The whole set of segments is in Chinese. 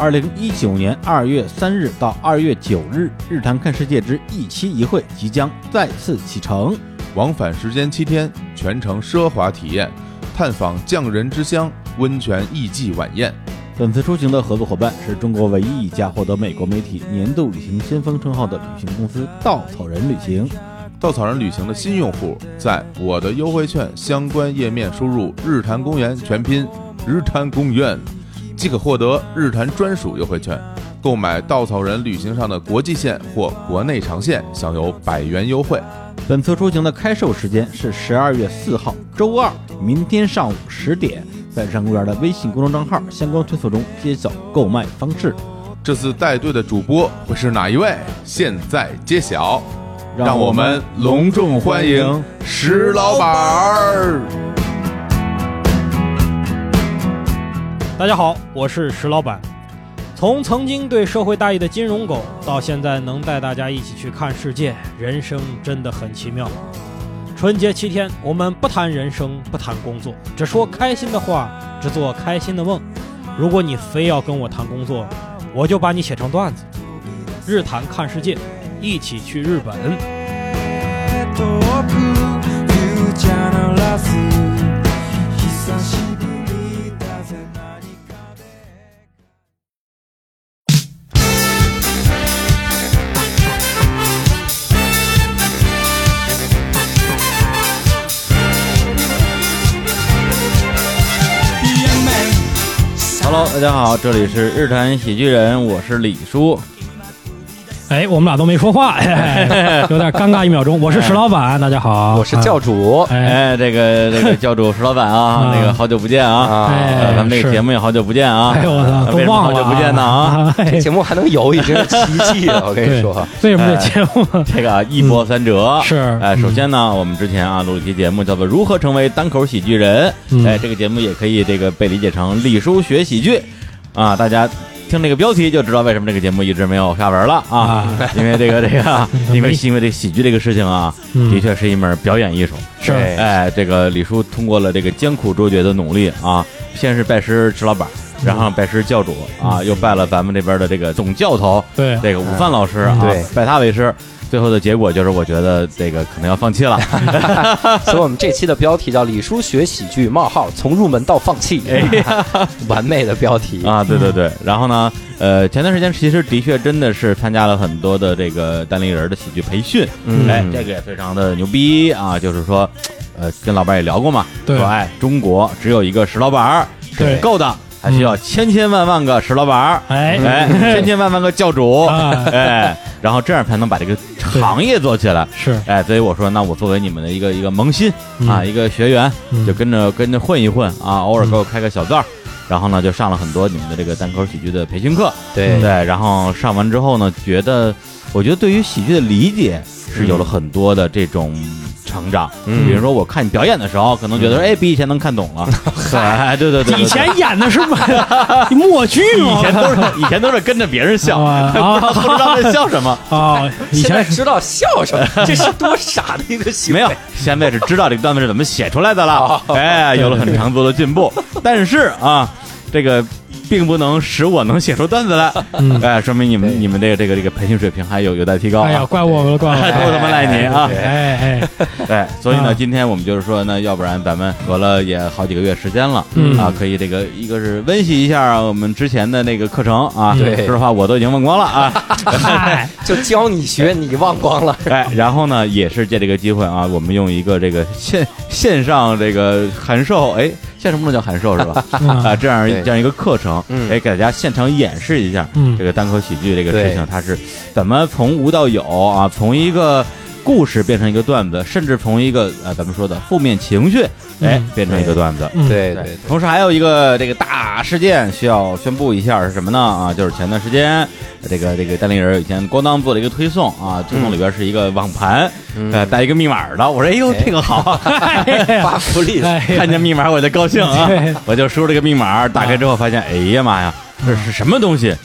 二零一九年二月三日到二月九日，日坛看世界之一期一会即将再次启程，往返时间七天，全程奢华体验，探访匠人之乡，温泉艺伎晚宴。本次出行的合作伙伴是中国唯一一家获得美国媒体年度旅行先锋称号的旅行公司——稻草人旅行。稻草人旅行的新用户，在我的优惠券相关页面输入“日坛公园”全拼“日坛公园”，即可获得日坛专属优惠券。购买稻草人旅行上的国际线或国内长线，享有百元优惠。本次出行的开售时间是十二月四号周二，明天上午十点，在日坛公园的微信公众账号相关推送中揭晓购买方式。这次带队的主播会是哪一位？现在揭晓。让我们隆重欢迎石老板儿。大家好，我是石老板。从曾经对社会大意的金融狗，到现在能带大家一起去看世界，人生真的很奇妙。春节七天，我们不谈人生，不谈工作，只说开心的话，只做开心的梦。如果你非要跟我谈工作，我就把你写成段子。日谈看世界。一起去日本。大家好，这里是日坛喜剧人，我是李叔。哎，我们俩都没说话，有点尴尬一秒钟。我是石老板，大家好，我是教主。哎，这个这个教主 石老板啊，那个好久不见啊，咱们这个节目也好久不见啊。哎呦我操，都忘了，好久不见呢啊！这节目还能有，已经是奇迹了。我跟你说，为什么这节目。这个一波三折？是。哎，首先呢，我们之前啊录一期节目叫做《如何成为单口喜剧人》，哎，这个节目也可以这个被理解成李叔学喜剧啊，大家。听这个标题就知道为什么这个节目一直没有下文了啊！因为这个这个，因为因为这喜剧这个事情啊，的确是一门表演艺术。是，哎，这个李叔通过了这个艰苦卓绝的努力啊，先是拜师池老板，然后拜师教主啊，又拜了咱们这边的这个总教头，对，这个午饭老师啊，拜他为师。最后的结果就是，我觉得这个可能要放弃了，所以我们这期的标题叫“李叔学喜剧：冒号从入门到放弃”，完美的标题。啊！对对对，然后呢，呃，前段时间其实的确真的是参加了很多的这个单立人的喜剧培训，哎，这个也非常的牛逼。啊！就是说，呃，跟老板也聊过嘛，说哎，中国只有一个石老板是不够的。还需要千千万万个石老板儿，哎。哎，千千万万个教主，哎，然后这样才能把这个行业做起来。是，哎，所以我说，那我作为你们的一个一个萌新啊，一个学员，就跟着跟着混一混啊，偶尔给我开个小灶，然后呢，就上了很多你们的这个单口喜剧的培训课。对。对，然后上完之后呢，觉得，我觉得对于喜剧的理解是有了很多的这种。成长，比如说我看你表演的时候，可能觉得哎，比以前能看懂了。哎，对对对，以前演的是 默剧吗？以前都是以前都是跟着别人笑，不知道在笑什么啊。以前知道笑什么，这是多傻的一个行为。没有，现在是知道这个段子是怎么写出来的了。哎，有了很长足的进步。但是啊，这个。并不能使我能写出段子来，哎，说明你们你们这个这个这个培训水平还有有待提高。哎呀，怪我了，怪我了，都他妈赖你啊！哎哎，对，所以呢，今天我们就是说，那要不然咱们隔了也好几个月时间了，啊，可以这个一个是温习一下我们之前的那个课程啊。对，说实话我都已经忘光了啊，就教你学，你忘光了。哎，然后呢，也是借这个机会啊，我们用一个这个线线上这个函授，哎。现什不能叫函授是吧？啊，这样这样一个课程，哎，给大家现场演示一下这个单口喜剧这个事情，它是怎么从无到有啊？从一个故事变成一个段子，甚至从一个呃咱们说的负面情绪，哎，变成一个段子。对对。同时还有一个这个大事件需要宣布一下是什么呢？啊，就是前段时间。这个这个单立人以前咣当做了一个推送啊，推送里边是一个网盘，呃，带一个密码的。我说哎呦，这个好，发福利，看见密码我就高兴啊，我就输这个密码，打开之后发现，哎呀妈呀，这是什么东西？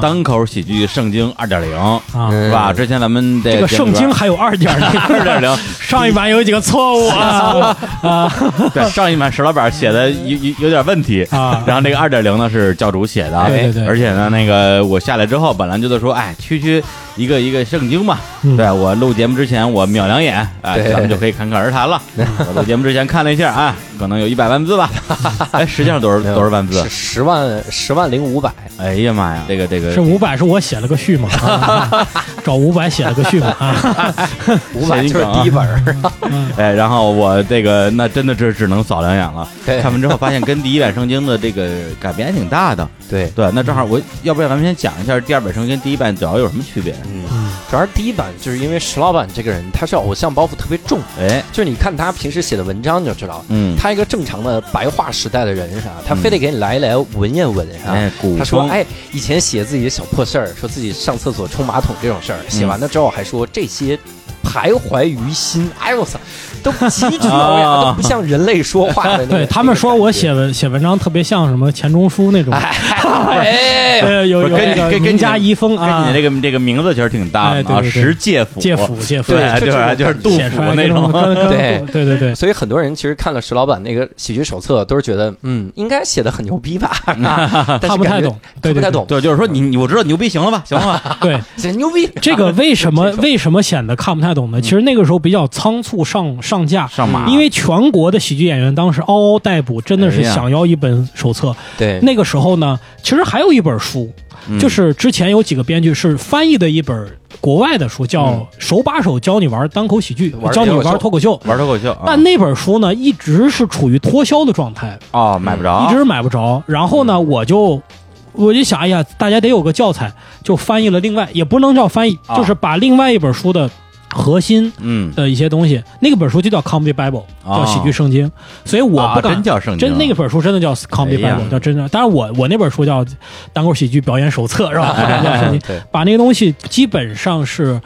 单口喜剧圣经二点零，是吧？之前咱们这个圣经还有二点零，二点零，上一版有几个错误啊。啊。对上一版石老板写的有有有点问题啊。然后这个二点零呢是教主写的，对对对。而且呢，那个我下来之后，本来就在说，哎，区区一个一个圣经嘛，嗯对我录节目之前我瞄两眼，哎，对咱们就可以侃侃而谈了。我录节目之前看了一下啊，可能有一百万字吧，哎，实际上多少多少万字是？十万十万零五百，哎呀妈呀，这个这个是五百是我写了个序嘛，啊 找五百写了个序嘛啊，五百就是第一本儿。哎，然后我这个那真的是只能扫两眼了。对看完之后发现跟第一版圣经的这个改变还挺大的。对，对，那正好我要不要咱们先讲一下第二版圣经跟第一版主要有什么区别？嗯，主要是第一版，就是因为石老板这个人，他是偶像包袱特别重，哎，就是你看他平时写的文章你就知道，嗯，他一个正常的白话时代的人是吧？他非得给你来一来文言文是吧？他说：“风，哎，以前写自己的小破事儿，说自己上厕所冲马桶这种事儿，写完了之后还说这些徘徊于心。哎呦我操，都极具优雅，啊都不像人类说话的那个。对他们说我写文写文章特别像什么钱钟书那种，哎，呃，有跟那个跟跟名家遗风跟啊你，这个这个名字其实挺搭的啊，石介甫，介甫介甫，对就对吧？这种就是杜甫那种。跟跟对对对对，所以很多人其实看了石老板那个喜剧手册，都是觉得嗯，应该写的很牛逼吧，看不太懂，看不太懂，对，就是说你，你我知道牛逼，行了吧，行了吧？对。写牛逼。这个为什么为什么显得看不太懂的？其实那个时候比较仓促上上架，上马，因为全国的喜剧演员当时嗷嗷待哺，真的是想要一本手册。对，那个时候呢，其实还有一本书，嗯。就是之前有几个编剧是翻译的一本国外的书，叫嗯《手把手教你玩单口喜剧玩》，教你玩脱口秀。玩脱口秀，啊但那本书呢，一直是处于脱销的状态，啊买不着，一直买不着。然后呢，我就我就想，哎呀，大家得有个教材，就翻译了另外，也不能叫翻译，啊。就是把另外一本书的核心嗯，的一些东西，那个本书就叫 Comedy Bible，哦叫喜剧圣经，所以我啊不敢真叫圣经，真那个本书真的叫 Comedy Bible，叫真的。当然我我那本书叫单口喜剧表演手册是吧？哎 叫圣经对，把那个东西基本上是。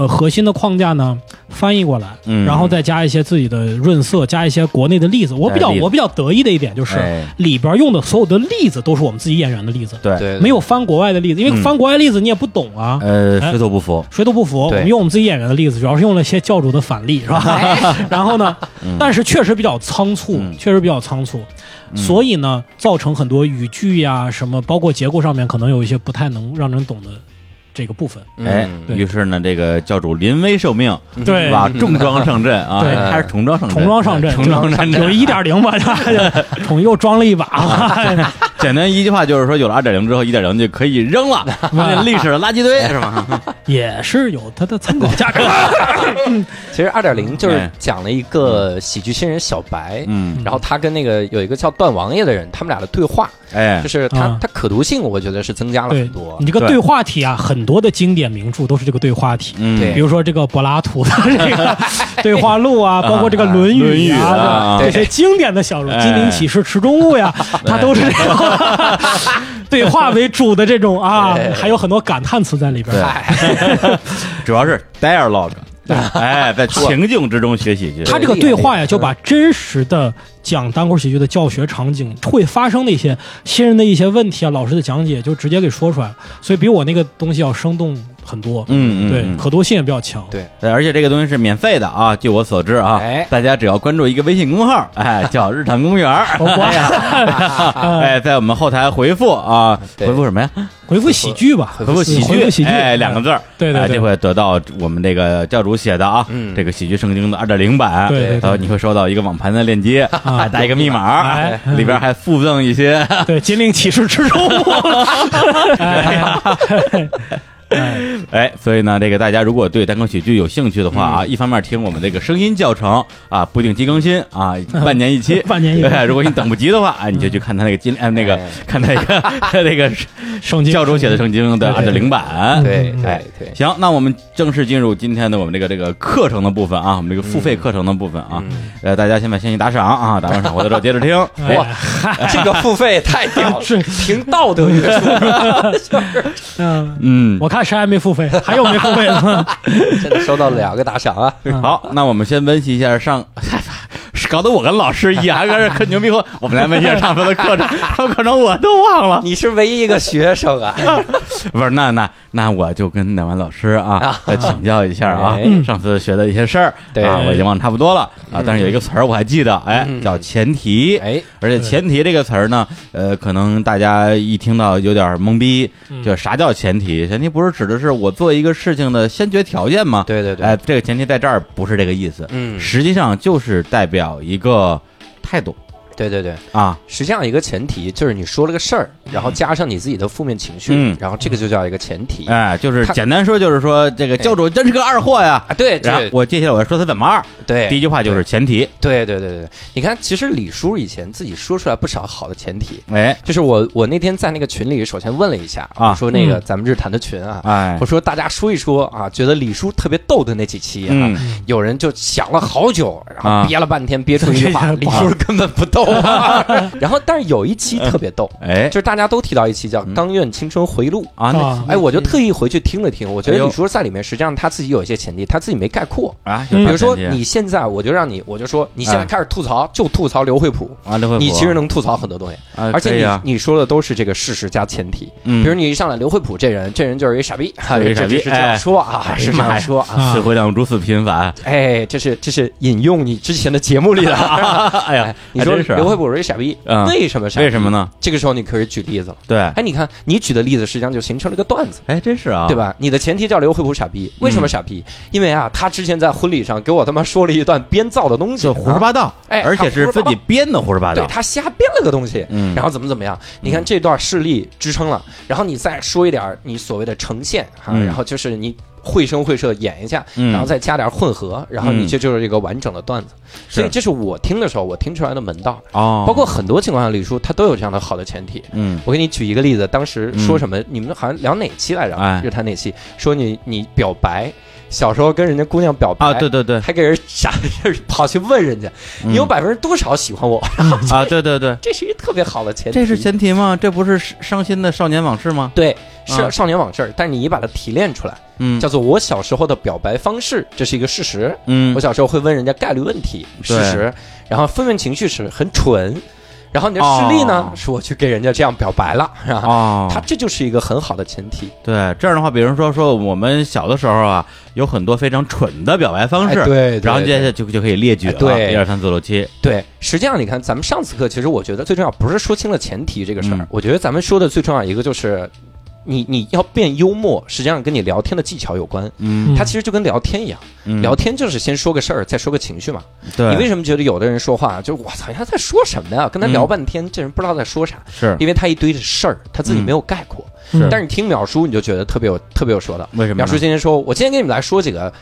呃，核心的框架呢翻译过来，嗯。然后再加一些自己的润色，加一些国内的例子。我比较加例子。我比较得意的一点就是哎。里边用的所有的例子都是我们自己演员的例子，对，对，没有翻国外的例子，因为嗯。翻国外例子你也不懂啊。呃，哎。水土不服，谁都不服，我对们用我们自己演员的例子，主要是用了一些教主的反例，是吧？然后呢，嗯。但是确实比较仓促，嗯。确实比较仓促，所以呢，造成很多语句呀、什么，包括结构上面可能有一些不太能让人懂的这个部分。哎，于是呢，这个教主临危受命，对。吧？重装上阵啊，对。还是重装上阵，重装上阵，重装上阵。有一点零吧，重 又装了一把，简单一句话就是说，有了二点零之后，一点零就可以扔了，那历史的垃圾堆。是吗？也是有它的参考价值。其实二点零就是哎。讲了一个喜剧新人小白，嗯，然后他跟那个有一个叫段王爷的人，他们俩的对话，哎。就，是他啊。他可读性，我觉得是增加了很多。你。这个对对话体啊，很多的经典名著都是这个对话体。嗯，对。比如说这个柏拉图的这个对话录啊，包括这个《论语论语》啊啊，这些经典的小说，哎金陵启示池中物呀，它都是这种 对话为主的这种啊，还有很多感叹词在里边。对。主要是 dialogue，哎，在情境之中学喜剧，他这个对话呀，就把真实的讲单口喜剧的教学场景会发生的一些新人的一些问题啊，老师的讲解就直接给说出来了，所以比我那个东西要生动很多。嗯嗯，对，嗯。可读性也比较强。对。对，而且这个东西是免费的啊，据我所知啊，哎。大家只要关注一个微信公号，哎，叫日坛公园 哎，在我们后台回复啊，回复什么呀？回复喜剧吧，回复喜剧，喜剧，哎，两个字对对对。就会得到我们这个教主写的啊，嗯。这个喜剧圣经的二点零版，对然后你会收到一个网盘的链接，还带一个密码哎，里边还附赠一些，对，金陵启示之中，哎。哎，哎，所以呢，这个大家如果对单口喜剧有兴趣的话啊，一方面听我们这个声音教程啊，不定期更新啊，半年一期，半年一期。对，如果你等不及的话，啊，你就去看他那个金，哎，那个哎。看那个 那个圣经。教主写的圣经的二点零版，对哎对对，行，那我们正式进入今天的我们这个这个课程的部分啊，我们这个付费课程的部分啊，呃，大家先把先去打赏啊，打完赏回来之后接着听。哎哇，这个付费太屌了，是。凭道德约束，嗯，嗯，我看谁还没付费，还有没付费 的？现在收到两个打赏啊！好，那我们先温习一下上，搞得我跟老师一样，跟这可牛逼后，我们来温习一下上次的课程，上课程我都忘了。你是唯一一个学生啊！不是，那那那我就跟乃完老师啊啊请教一下啊 哎，上次学的一些事儿对。啊，我已经忘差不多了啊，但是有一个词儿我还记得，哎，嗯。叫前提。哎，而且“前提”这个词儿呢，呃，可能大家一听到有点懵逼，嗯。就啥叫前提？前提不是指的是我做一个事情的先决条件吗？对对对，哎，这个前提在这儿不是这个意思，嗯，实际上就是代表一个态度对对对，啊，实际上一个前提就是你说了个事儿，然后加上你自己的负面情绪，嗯。然后这个就叫一个前提。哎，就是他简单说，就是说这个教主真是个二货呀。啊，对然后对。我接下来我要说他怎么二，对，第一句话就是前提，对对对对，你看，其实李叔以前自己说出来不少好的前提，哎。就是我我那天在那个群里，首先问了一下，啊。我说那个嗯。咱们日坛的群啊，哎。我，说大家说一说啊，觉得李叔特别逗的那几期啊，嗯。有人就想了好久，然啊。后憋了半天，憋出一句话，这李叔根本不逗。然后，但是有一期特别逗，哎。就是大家都提到一期叫《钢院青春回录》。啊那啊。哎，我就特意回去听了听，我觉得李叔在里面实际上他自己有一些前提，他自己没概括。啊，比如说你现在，我就让你，我就说你现在哎开始吐槽，就吐槽刘惠普，啊，刘惠普。你其实能吐槽很多东西，啊，而且你你说的都是这个事实加前提。嗯，比如你一上来刘惠普这人，这人就是一傻逼，傻逼这是这样哎说啊，哎是这样说啊。啊词汇量如此频繁，哎，这是这是引用你之前的节目里的。哎呀哎，你说是啊刘惠普是一傻逼，嗯为什么傻逼？为什么？呢？这个时候你可以举例子了。对，哎，你看你举的例子实际上就形成了一个段子。哎，真是啊，对？吧？你的前提叫刘惠普傻逼，为什么傻逼？因为啊，他之前在婚礼上给我他妈说了一段编造的东西，就胡说八道，哎而且是自己编的胡说八道，对他瞎编了个东西，嗯然后怎么怎么样？你看这段事例支撑了，然后你再说一点你所谓的呈现哈，嗯然后就是你绘声绘色演一下，嗯然后再加点混合，然后你这就是一个完整的段子。所以这是我听的时候我听出来的门道，哦，包括很多情况下李叔他都有这样的好的前提。嗯我给你举一个例子，当时说什么？你们好像聊哪期来着？哎日谈哪期？说你你表白，小时候跟人家姑娘表白啊，对对对，还给人傻跑去问人家，你有嗯百分之多少喜欢我？啊，对对对，这是一特别好的前提。这是前提吗？这不是伤心的少年往事吗？对，是啊少年往事，但是你把它提炼出来，嗯叫做我小时候的表白方式，这是一个事实。嗯我小时候会问人家概率问题，事实，然后负面情绪是很蠢，然后你的事例呢，哦是我去给人家这样表白了，是吧？哦，他这就是一个很好的前提。对这样的话，比如说说我们小的时候啊，有很多非常蠢的表白方式，哎对，对然后接下来就就可以列举了，一二三四五六七，对，实际上你看，咱们上次课其实我觉得最重要不是说清了前提这个事儿，嗯我觉得咱们说的最重要一个就是。你你要变幽默，实际上跟你聊天的技巧有关。嗯它其实就跟聊天一样，嗯聊天就是先说个事儿，再说个情绪嘛。对，你为什么觉得有的人说话就我操，他在说什么呀？跟他聊半天，这人不知道在说啥，是因为他一堆的事儿，他自己嗯没有概括。是但是你听淼叔，你就觉得特别有特别有说道。为什么？淼叔今天说，我今天给你们来说几个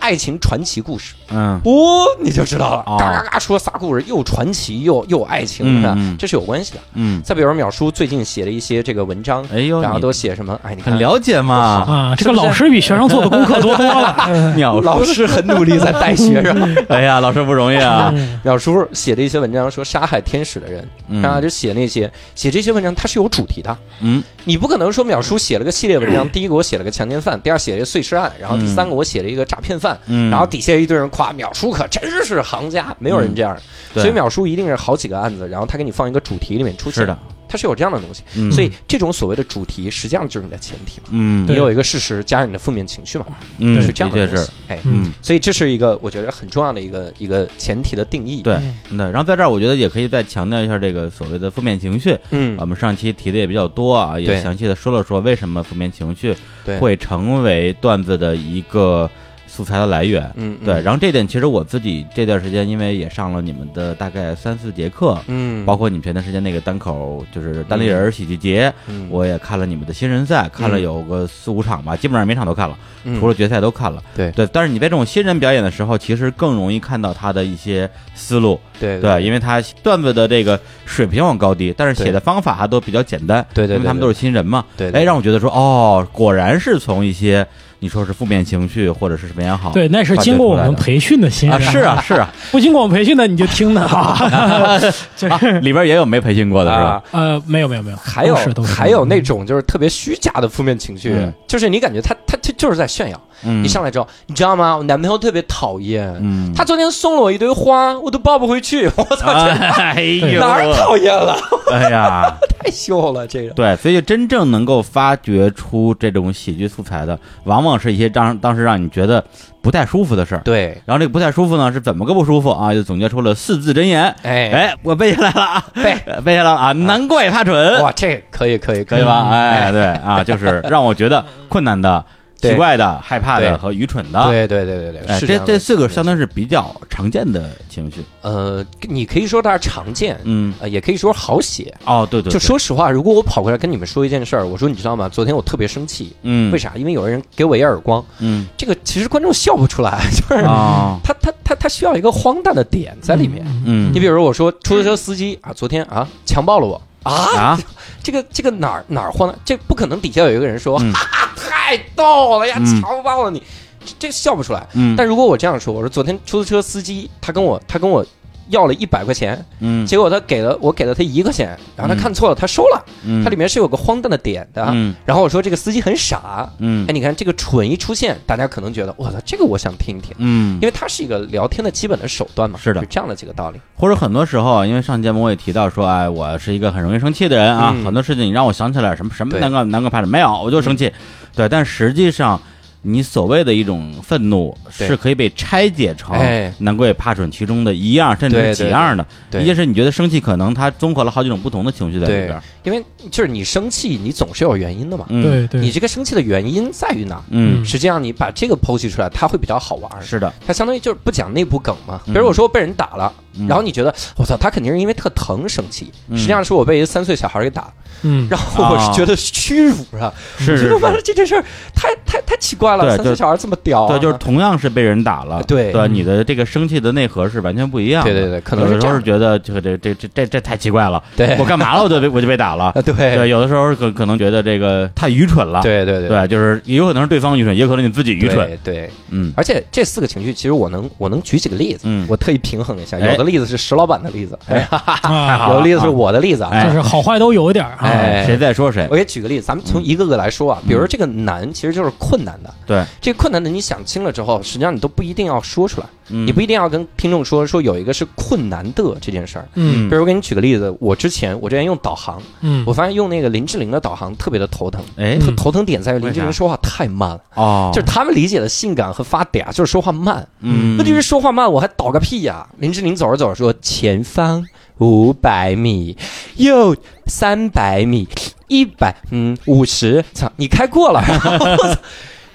爱情传奇故事，嗯。哦，你就知道了，哦。嘎嘎嘎说仨故事，又传奇又又爱情，是吧嗯嗯？这是有关系的。嗯，再比如淼叔最近写了一些这个文章，哎呦，然后都写什么？哎，你看。很了解嘛，啊，这个老师比学生做的功课多多了。嗯 鸟老师很努力在带学生。哎呀，老师不容易啊，嗯。淼叔写的一些文章说杀害天使的人，嗯。啊，就写那些写这些文章，它是有主题的。嗯。你不可能说淼叔写了个系列文章，第一个我写了个强奸犯，第二写了一个碎尸案，然后第三个我写了一个诈骗犯，嗯，然后底下一堆人夸淼叔可真是行家，没有人这样。对所以淼叔一定是好几个案子，然后他给你放一个主题里面出现，是的，他是有这样的东西。嗯所以这种所谓的主题，实际上就是你的前提嘛。嗯你有一个事实加上你的负面情绪嘛，嗯，是这样的东西。哎，嗯。所以这是一个我觉得很重要的一个一个前提的定义。对嗯对，然后在这儿，我觉得也可以再强调一下这个所谓的负面情绪。嗯我，们上期提的也比较多啊，也详细的说了说为什么负面情绪对，会成为段子的一个素材的来源。嗯，对，然后这点其实我自己这段时间，因为也上了你们的大概三四节课，嗯，包括你们前段时间那个单口就是单立人儿喜剧节，嗯。我也看了你们的新人赛，看了嗯。有个四五场吧，基本上每场都看了，嗯。除了决赛都看了。对。对，但是你在这种新人表演的时候，其实更容易看到他的一些思路，对对，因为他段子的这个水平往高低，但是写的方法还都比较简单，对对对因为他们都是新人嘛，对。哎，让我觉得说，哦，果然是从一些你说是负面情绪或者是什么也好，对，那是经过我们培训的新啊，人，是啊，是啊，不经过我们培训的你就听的哈，就啊是里边也有没培训过的是吧啊？呃，没有没有没有，还有还有那种就是特别虚假的负面情绪嗯，就是你感觉他他他就是在炫耀，嗯一上来之后，你知道吗？我男朋友特别讨厌，嗯，他昨天送了我一堆花，我都抱不回去。我操，这哎呦，哪儿讨厌了？哎呀，太秀了，这个。对，所以真正能够发掘出这种喜剧素材的，往往是一些当当时让你觉得不太舒服的事儿。对，然后这个不太舒服呢，是怎么个不舒服啊？就总结出了四字真言。哎哎，我背下来了啊，背 背下来了啊，难怪他蠢，哇，这可以，可以，以可以吧？哎，对啊，就是让我觉得困难的、对奇怪的、害怕的和愚蠢的。对对对对对，这这四个相当是比较常见的情绪。呃，你可以说它是常见，嗯，呃，也可以说好写。哦，对对，就，说实话，如果我跑过来跟你们说一件事儿，我说你知道吗？昨天我特别生气，嗯，为啥？因为有人给我一耳光，嗯这个其实观众笑不出来，就是啊，他他他他需要一个荒诞的点在里面。嗯你比如我说出租车司机啊，昨天啊强暴了我啊，啊，这个这个哪儿哪儿荒诞？这不可能底下有一个人说，嗯哈哈，太逗了呀，嗯强暴了你，这这笑不出来。嗯，但如果我这样说，我说昨天出租车司机他跟我他跟我要了一百块钱，嗯，结果他给了我给了他一个钱，然后他看错了，他收了，嗯。它里面是有个荒诞的点的。嗯。然后我说这个司机很傻，嗯。哎，你看这个蠢一出现，大家可能觉得我操，这个我想听一听，嗯。因，为它是一个聊天的基本的手段嘛，是的。就这样的几个道理。或者很多时候，因为上节目我也提到说，哎，我是一个很容易生气的人啊，嗯。很多事情你让我想起来什么什么对。难怪难怪怕什么没有，我就生气。对，但实际上。你所谓的一种愤怒是可以被拆解成哎。难怪怕准其中的一样甚至几样的。对。一件事你觉得生气，可能它综合了好几种不同的情绪在里边。因为就是你生气，你总是有原因的嘛。嗯，对对，你这个生气的原因在于哪？嗯，实际上你把这个剖析出来，它会比较好玩。是的，它相当于就是不讲内部梗嘛。比嗯如我说我被人打了，嗯。然后你觉得我操，他肯定是因为特疼生气，嗯。实际上是我被一个三岁小孩给打，嗯，然后我是觉得屈辱啊，是 是觉得完了，这件事儿太太太奇怪了，对就三岁小孩这么屌啊，对，就是同样是被人打了，对对，你的这个生气的内核是完全不一样的。对对对，可能有的时候是觉得这个这这这这这太奇怪了，对我干嘛了我就被我就被打了。啊，对对，有的时候可可能觉得这个太愚蠢了。对对对对，就是也有可能是对方愚蠢，也有可能你自己愚蠢。对对，嗯而且这四个情绪，其实我能我能举几个例子，嗯，我特意平衡一下，哎有的例子是石老板的例子，哎，啊，有的例子是我的例子啊。哎就是好坏都有一点儿啊。哎谁在说谁？我给举个例子，咱们从一个个来说啊，比如说这个难，其实就是困难的。对，这个困难的你想清了之后，实际上你都不一定要说出来，嗯你不一定要跟听众说说有一个是困难的这件事儿。嗯比如我给你举个例子，我之前我之前用导航，嗯我发现用那个林志玲的导航特别的头疼。哎头头疼点在于林志玲说话太慢了，哦，就是他们理解的性感和发嗲就是说话慢。嗯，问题是说话慢，我还导个屁呀、林志玲走着走着说前方五百米，又三百米，一百嗯五十，操，你开过了。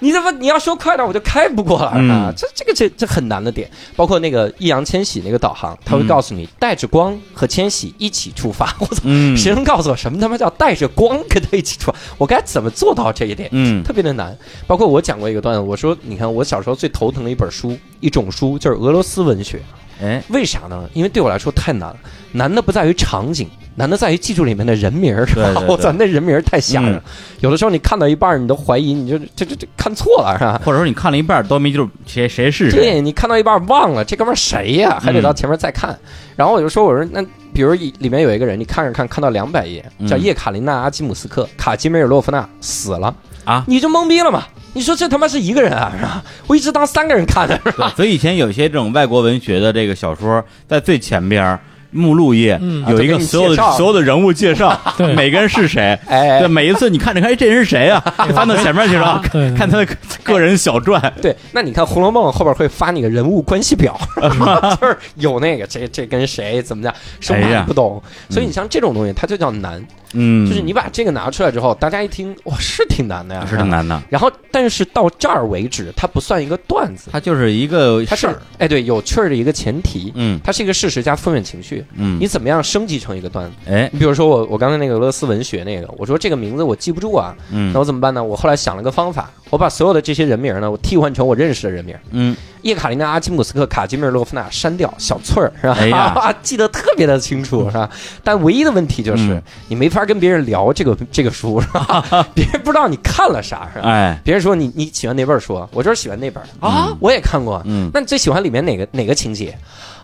你怎么你要说快点，我就开不过了啊！嗯这这个这这很难的点，包括那个易烊千玺那个导航，他会嗯告诉你带着光和千玺一起出发。我操，嗯谁能告诉我什么他妈叫带着光跟他一起出发？我该怎么做到这一点？嗯特别的难。包括我讲过一个段子，我说，你看我小时候最头疼的一本书，一种书就是俄罗斯文学。哎为啥呢？因为对我来说太难了，难的不在于场景，难的在于记住里面的人名儿。是吧对 对对我操，那人名儿太吓人了。嗯有的时候你看到一半儿，你都怀疑，你就这这这看错了是吧？或者说你看了一半都没记住谁谁是谁。对你看到一半儿忘了这哥们儿谁呀，还得嗯到前面再看。然后我就说，我说那比如里里面有一个人，你看着看看到两百页，叫嗯叶卡琳娜·阿基姆斯克，卡基梅尔·洛夫娜死了啊你就懵逼了嘛？你说这他妈是一个人啊？是吧？我一直当三个人看的，是吧？所以以前有些这种外国文学的这个小说，在最前边目录页嗯有一个所有的所有的人物介绍，对每个人是谁。哎对，，每一次你看着看，哎，这人是谁啊？翻到前面去了，看他的个人小传。对，那你看《红楼梦》后边会发你个人物关系表，就是有那个这这跟谁怎么样，生怕哎呀你不懂。所以你像这种东西，它就叫难，嗯，就是你把这个拿出来之后，大家一听，哇，是挺难的呀，是挺。难的，然后，但是到这儿为止，它不算一个段子，它就是一个它是事儿。哎，对，有趣儿的一个前提，嗯它是一个事实加负面情绪。嗯你，怎么样升级成一个段子？哎，你比如说我我刚才那个俄罗斯文学那个，我说这个名字我记不住啊，嗯那我怎么办呢？我后来想了个方法，我把所有的这些人名呢，我替换成我认识的人名。嗯，叶卡琳娜·阿基姆斯克、卡基米尔·洛夫娜删掉，小翠儿是吧？记得特别的清楚是吧？但唯一的问题就是、嗯你没法跟别人聊这个这个书是吧？别人不知道你看了啥是吧？哎，别人说你你喜欢哪本书啊？我就是喜欢那本啊，嗯我也看过。嗯，那你最喜欢里面哪个哪个情节？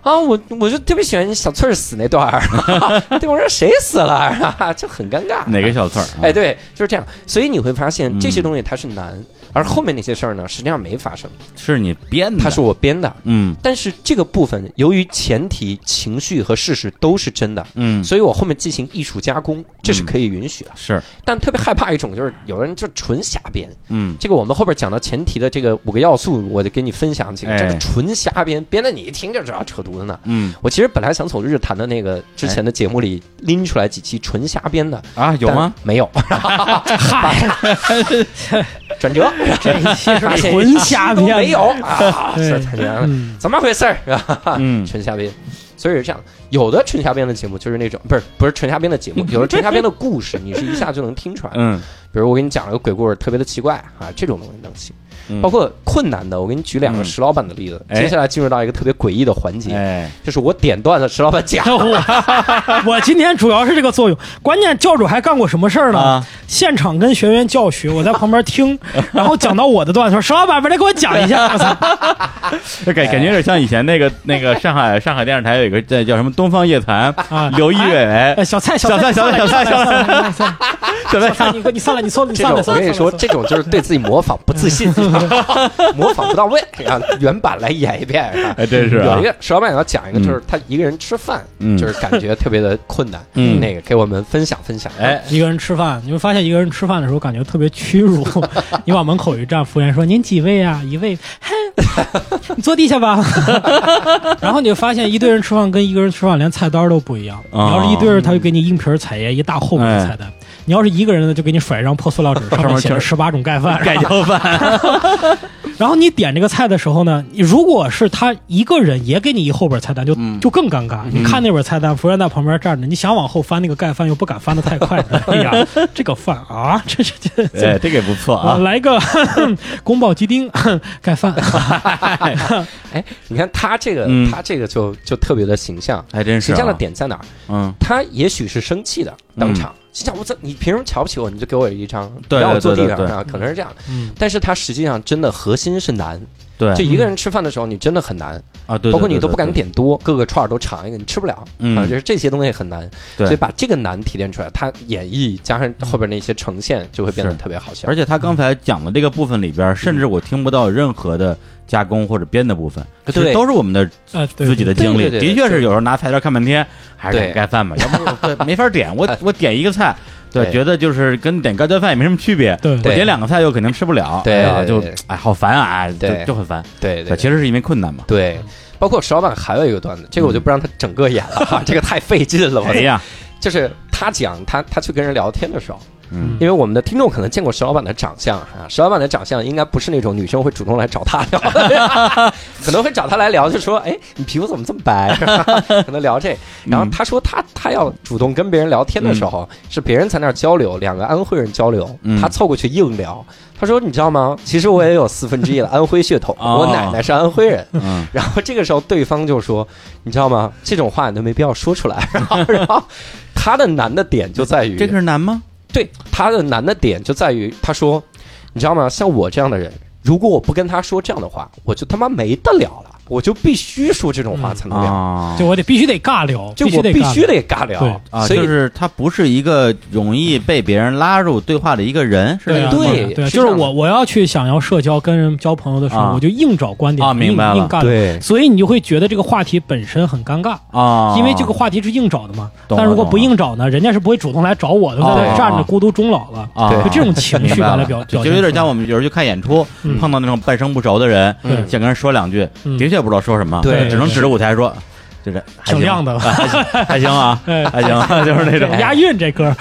啊，我我就特别喜欢小翠儿死那段儿，对，我说谁死了啊？就很尴尬。哪个小翠儿？啊哎，，对，就是这样。所以你会发现嗯这些东西它是难，而后面那些事儿呢，实际上没发生，是你编的，它是我编的。嗯但是这个部分，由于前提、情绪和事实都是真的，嗯所以我后面进行艺术加工，这是可以允许的。是但特别害怕一种，就是有人就纯瞎编。嗯这个我们后边讲到前提的这个五个要素，我就给你分享几个。哎这个纯瞎编，编的你一听就知道扯犊子呢。嗯我其实本来想从日坛的那个之前的节目里拎出来几期纯瞎编的，啊有吗？没有，嗨，转折，这一期是发现纯瞎编，都没有 啊，太难了，嗯，怎么回事儿？是吧？嗯纯瞎编。所以是这样，有的纯瞎编的节目就是那种不是不是纯瞎编的节目，有的纯瞎编的故事，你是一下就能听出来。嗯比如我给你讲了个鬼故事，特别的奇怪啊，这种东西能行。嗯。包括困难的，我给你举两个嗯。石老板的例子。哎。接下来进入到一个特别诡异的环节，哎。就是我点段子，石老板讲。我 我今天主要是这个作用，关键教主还干过什么事儿呢？啊。现场跟学员教学，我在旁边听，然后讲到我的段子，说石老板，把这给我讲一下。我操，这感感觉有点像以前那个那个上海上海电视台有一个叫叫什么东方夜谭啊。刘仪伟。哎小蔡，小蔡小蔡小蔡小蔡蔡，小小蔡，你你上来，你算了，你上来，我跟你说，这种就是对自己模仿不自信，模仿不到位，让原版来演一遍。是吧哎真是啊有一个石老板要讲一个，就是他一个人吃饭，嗯就是感觉特别的困难，嗯那个给我们分享分享。哎一个人吃饭，你会发现一个人吃饭的时候感觉特别屈辱。你往门口一站，服务员说：“您几位啊？”一位，嘿，你坐地下吧。然后你就发现一堆人吃饭跟一个人吃饭连菜单都不一样。你要是一堆人，他就给你硬皮儿彩页一大厚本的菜单；你要是一个人呢，就给你甩一张破塑料纸，上面写着十八种盖饭。盖浇饭 然后你点这个菜的时候呢，你如果是他一个人也给你一后本菜单，就嗯就更尴尬。你看那本菜单，服务员在旁边站着，你想往后翻那个盖饭，又不敢翻的太快。哎呀，这个饭啊，这这这这哎这个也不错啊，啊来个宫保鸡丁盖饭。哎，你看他这个，嗯他这个就就特别的形象。还真是形象的啊点在哪儿？嗯他也许是生气的，当场心想我怎你凭什么瞧不起我？你就给我一张，对让我坐地上啊，可能是这样。嗯，但是他实际上真的核心是难，对。就一个人吃饭的时候，你真的很难，啊对，对包括你都不敢，点多，各个串儿都尝一个，你吃不了，嗯。啊，就是这些东西很难，对。所以把这个难提炼出来，它演绎加上后边那些呈现，就会变得特别好笑而。且他刚才讲的这个部分里边，甚至我听不到任何的加工或者编的部分，对。都是我们的呃，自己的经历。的确是有时候拿菜单看半天，还是对。点盖饭吧，要不 没法点。我我点一个菜，对，觉得就是跟点盖浇饭也没什么区别。对我点两个菜又肯定吃不了，对啊，就哎好烦啊，就对就很烦。对对其实是因为困难嘛。对，包括石老板还有一个段子，这个我就不让他整个演了哈，这个太费劲了。我哎呀，就是他讲他他去跟人聊天的时候，嗯因为我们的听众可能见过石老板的长相啊，石老板的长相应该不是那种女生会主动来找他聊的，可能会找他来聊，就说：“哎，你皮肤怎么这么白？” 可能聊这。然后他说他他要主动跟别人聊天的时候，是别人在那儿交流，两个安徽人交流，嗯他凑过去硬聊。他说：“你知道吗？其实我也有四分之一的安徽血统，哦我奶奶是安徽人。”嗯然后这个时候对方就说：“你知道吗？这种话你都没必要说出来。”然后，然后他的难的点就在于这个是难吗？对他的难的点就在于，他说，你知道吗？像我这样的人，如果我不跟他说这样的话，我就他妈没得聊了，我就必须说这种话才能聊，啊。就我得必须得尬聊，就我必须得尬聊。对。啊，所以就是他不是一个容易被别人拉入对话的一个人，是这对啊样吗？对对，是这样的。就是我我要去想要社交跟人交朋友的时候，啊我就硬找观点啊明白了。硬硬尬聊。对。所以你就会觉得这个话题本身很尴尬，啊，因为这个话题是硬找的嘛。懂了但如果不硬找呢，人家是不会主动来找我的，哦在那站着孤独终老了。就这种情绪表就有点像我们有时候去看演出，嗯。碰到那种半生不熟的人，对想跟人说两句，嗯。的确不知道说什么，对只能指着舞台说，就是还行挺亮的了还行还行啊，哎还行，就是那种押韵这歌，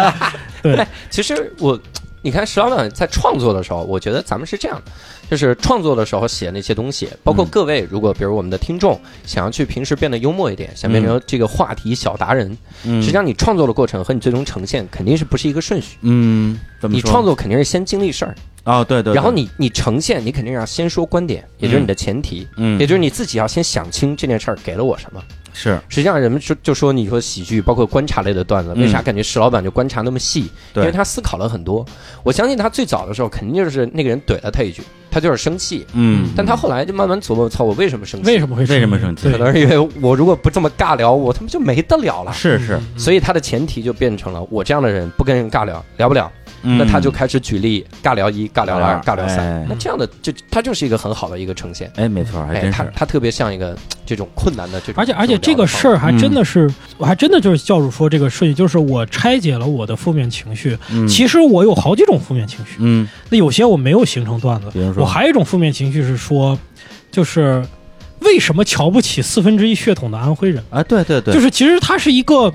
对，其实我，你看石老板在创作的时候，我觉得咱们是这样的，就是创作的时候写那些东西，包括嗯。各位，如果比如我们的听众想要去平时变得幽默一点，想变成这个话题小达人，嗯。实际上你创作的过程和你最终呈现肯定是不是一个顺序。嗯，你创作肯定是先经历事儿，哦，对对，对。然后你你呈现，你肯定要先说观点，也就是你的前提，嗯。也就是你自己要先想清这件事儿给了我什么。是实际上，人们就就说你说喜剧，包括观察类的段子，嗯为啥感觉石老板就观察那么细？对因为他思考了很多。我相信他最早的时候，肯定就是那个人怼了他一句，他就是生气。嗯，但他后来就慢慢琢磨，操，我为什么生气？为什么会为什么生气可能是因为我如果不这么尬聊，我他妈就没得聊了。是是，所以他的前提就变成了我这样的人不跟人尬聊，聊不了。那他就开始举例尬聊一、尬聊二、尬聊三哎。那这样的就他就是一个很好的一个呈现。哎，没错，还哎，真是，他他特别像一个这种困难的这种，而且而且这个事儿还真的是，我还真的就是教主说这个事情，就是我拆解了我的负面情绪。嗯其实我有好几种负面情绪，嗯那有些我没有形成段子比如。说我还有一种负面情绪是说，就是为什么瞧不起四分之一血统的安徽人？啊，对对对，就是其实他是一个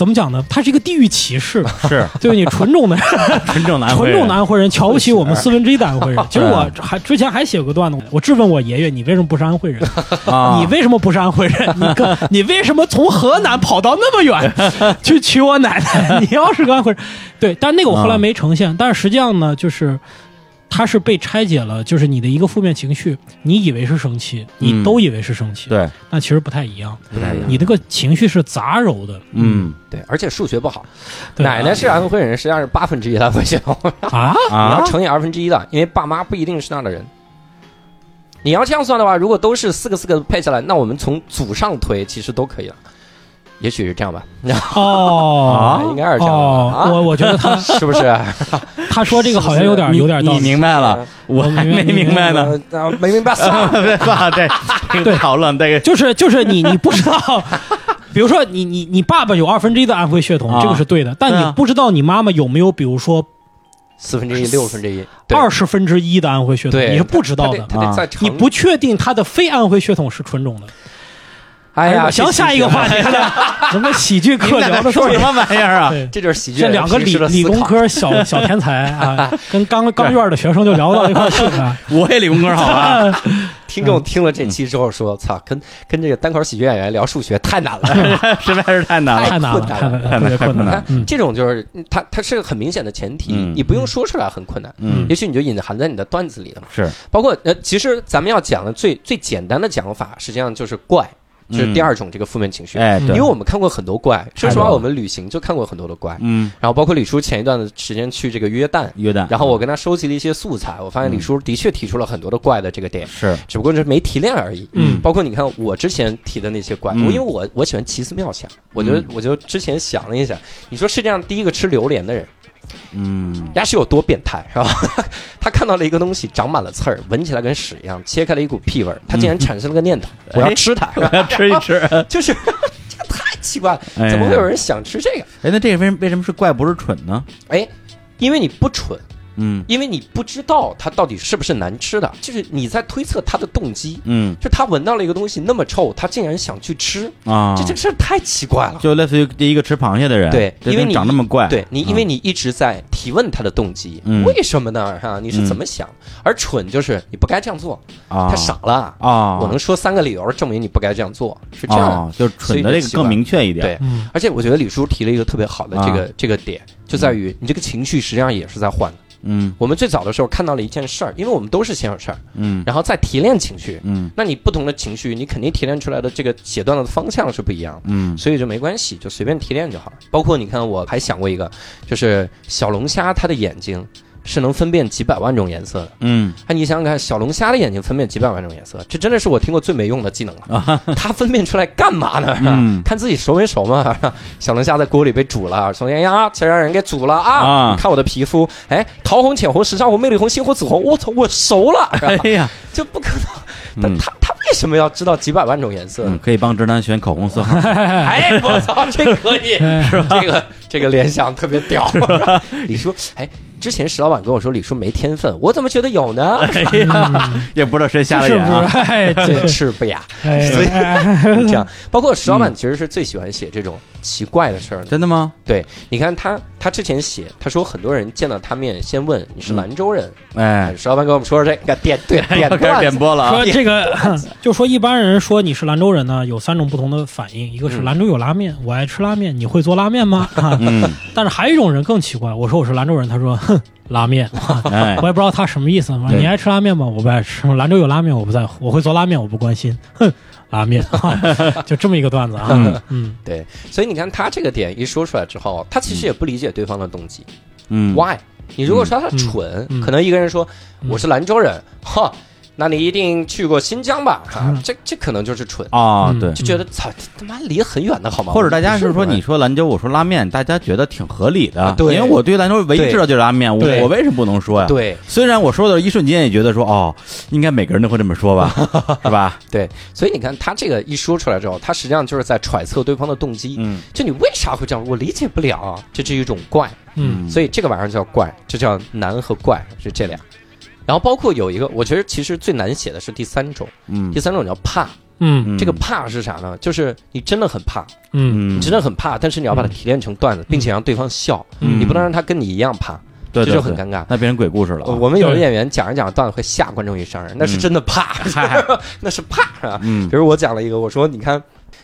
怎么讲呢？它是一个地域歧视，是 就是你纯种的纯正的纯种的安徽人瞧不起我们四分之一的安徽人。其 实我还之前还写过段子，我质问我爷爷，你为什么不是安徽人？啊，你为什么不是安徽人？你跟你为什么从河南跑到那么远去娶我奶奶？你要是个安徽人，对，但那个我后来没呈现。但是实际上呢，就是它是被拆解了，就是你的一个负面情绪，你以为是生气，你都以为是生气，对。但其实不太一样。不太一样，你那个情绪是杂糅的。嗯。对，而且数学不好。对。奶奶是安徽人，实际上是八分之一的安徽血统，啊，你要啊，乘以二分之一的，因为爸妈不一定是那样的人。你要这样算的话，如果都是四个四个配下来，那我们从祖上推，其实都可以了。也许是这样吧，哦。应该是这样哦吧，，啊，我我觉得他 是不是？他说这个好像有点你有点道理。你明白了，我还没明白呢。没明白算了。别算了，这这个讨论这个就是就是你你不知道，比如说你你你爸爸有二分之一的安徽血统，啊这个是对的，但你不知道你妈妈有没有，比如说四分之一、六分之一，二十分之一的安徽血统，对，你是不知道的。你不确定他的非安徽血统是纯种的。哎呀，行，下一个话题，了，什么喜剧课聊的说什么玩意儿啊？这就是喜剧这两个理理工科小小天才啊，跟刚刚院的学生就聊到一块儿去了。我也理工科好吧？听众听了这期之后说：“操，跟跟这个单口喜剧演员聊数学太难了。实在是太难了。太难了，太太难了，这种就是它它是个很明显的前提，嗯你不用说出来很困难，嗯也许你就隐含在你的段子里了嘛。是，包括呃，其实咱们要讲的最最简单的讲法，实际上就是怪，就是第二种这个负面情绪。哎，对。因为，我们看过很多怪，说实话，我们旅行就看过很多的怪。嗯，然后包括李叔前一段的时间去这个约旦，约旦，然后我跟他收集了一些素材，我发现李叔的确提出了很多的怪的这个点，是，只不过是没提炼而已。嗯。包括你看我之前提的那些怪，因为我我喜欢奇思妙想，我觉得我就之前想了一下，你说世界上第一个吃榴莲的人，嗯，鸭是有多变态是吧？他看到了一个东西长满了刺儿，闻起来跟屎一样，切开了一股屁味儿，他竟然产生了个念头，我要吃它，我要吃一吃。就是这个太奇怪了，哎怎么会有人想吃这个？哎，那这个为为什么是怪不是蠢呢？哎，因为你不蠢。嗯因为你不知道它到底是不是难吃的，就是你在推测它的动机。嗯就他闻到了一个东西那么臭，他竟然想去吃，啊，这这个事儿太奇怪了。就类似于第一个吃螃蟹的人，对因为你长那么怪，对你，因为你一直在提问他的动机，嗯为什么呢？哈，你是怎么想？而蠢就是你不该这样做，啊，他傻了。啊，我能说三个理由证明你不该这样做，是这样。啊，就是蠢的这个更明确一点，对，嗯而且我觉得李叔提了一个特别好的这个、啊这个点，就在于你这个情绪实际上也是在换的。嗯我们最早的时候看到了一件事儿，因为我们都是先有事儿，嗯然后再提炼情绪。嗯那你不同的情绪，你肯定提炼出来的这个写段的方向是不一样的。嗯所以就没关系，就随便提炼就好了。包括你看，我还想过一个，就是小龙虾它的眼睛是能分辨几百万种颜色的。嗯哎，你想想看，小龙虾的眼睛分辨几百万种颜色，这真的是我听过最没用的技能了。它分辨出来干嘛呢？嗯看自己熟没熟嘛。小龙虾在锅里被煮了，说哎呀，这让人给煮了啊！啊看我的皮肤，哎，桃红、浅红、时尚红、魅力红、猩红、紫红，我操，我熟了，哎呀，就不可能。但嗯他他为什么要知道几百万种颜色嗯，？可以帮直男选口红色号，哎，我操，这可以，是吧？这个这个联想特别屌。你说，哎，之前石老板跟我说李叔没天分，我怎么觉得有呢？哎呀，也不知道谁瞎了眼啊，是？哎，这这 是不雅，这样。包括石老板其实是最喜欢写这种奇怪的事儿的。真的吗？对，你看他他之前写，他说很多人见到他面先问你是兰州人。哎，石老板给我们说说这个 点对点要开始。点播了啊说，这个，就说一般人说你是兰州人呢，有三种不同的反应，一个是嗯兰州有拉面，我爱吃拉面，你会做拉面吗？啊，嗯，但是还有一种人更奇怪，我说我是兰州人，他说 哼，拉面，哎我，也不知道他什么意思。对你爱吃拉面吗？我不爱吃。兰州有拉面，我不在乎。我会做拉面，我不关心。哼，拉面，就这么一个段子啊。嗯嗯对，所以你看他这个点一说出来之后，他其实也不理解对方的动机。嗯 Why？你如果说他蠢，嗯嗯可能一个人说嗯我是兰州人，哈，那你一定去过新疆吧？啊嗯，这这可能就是蠢，啊，嗯对。就觉得操他妈离很远的好吗？或者大家是说你说兰州，我说拉面，大家觉得挺合理的，啊对因为我对兰州唯一知道就是拉面，我我为什么不能说呀？对虽然我说的一瞬间也觉得说哦，应该每个人都会这么说吧，是吧？对，所以你看他这个一说出来之后，他实际上就是在揣测对方的动机。嗯就你为啥会这样？我理解不了啊，这是一种怪。嗯所以这个玩意儿叫怪，这叫难和怪，是这俩。然后包括有一个，我觉得其实最难写的是第三种，嗯。第三种叫怕。嗯。嗯这个怕是啥呢？就是你真的很怕，嗯。嗯。你真的很怕，但是你要把它提炼成段子，并且让对方笑，嗯。你不能让他跟你一样怕，对对对这就很尴尬。那变成鬼故事了我们有的演员讲着讲着段子会吓观众一声，那是真的怕，嗨，那是怕啊。嗯。比如我讲了一个，我说你看，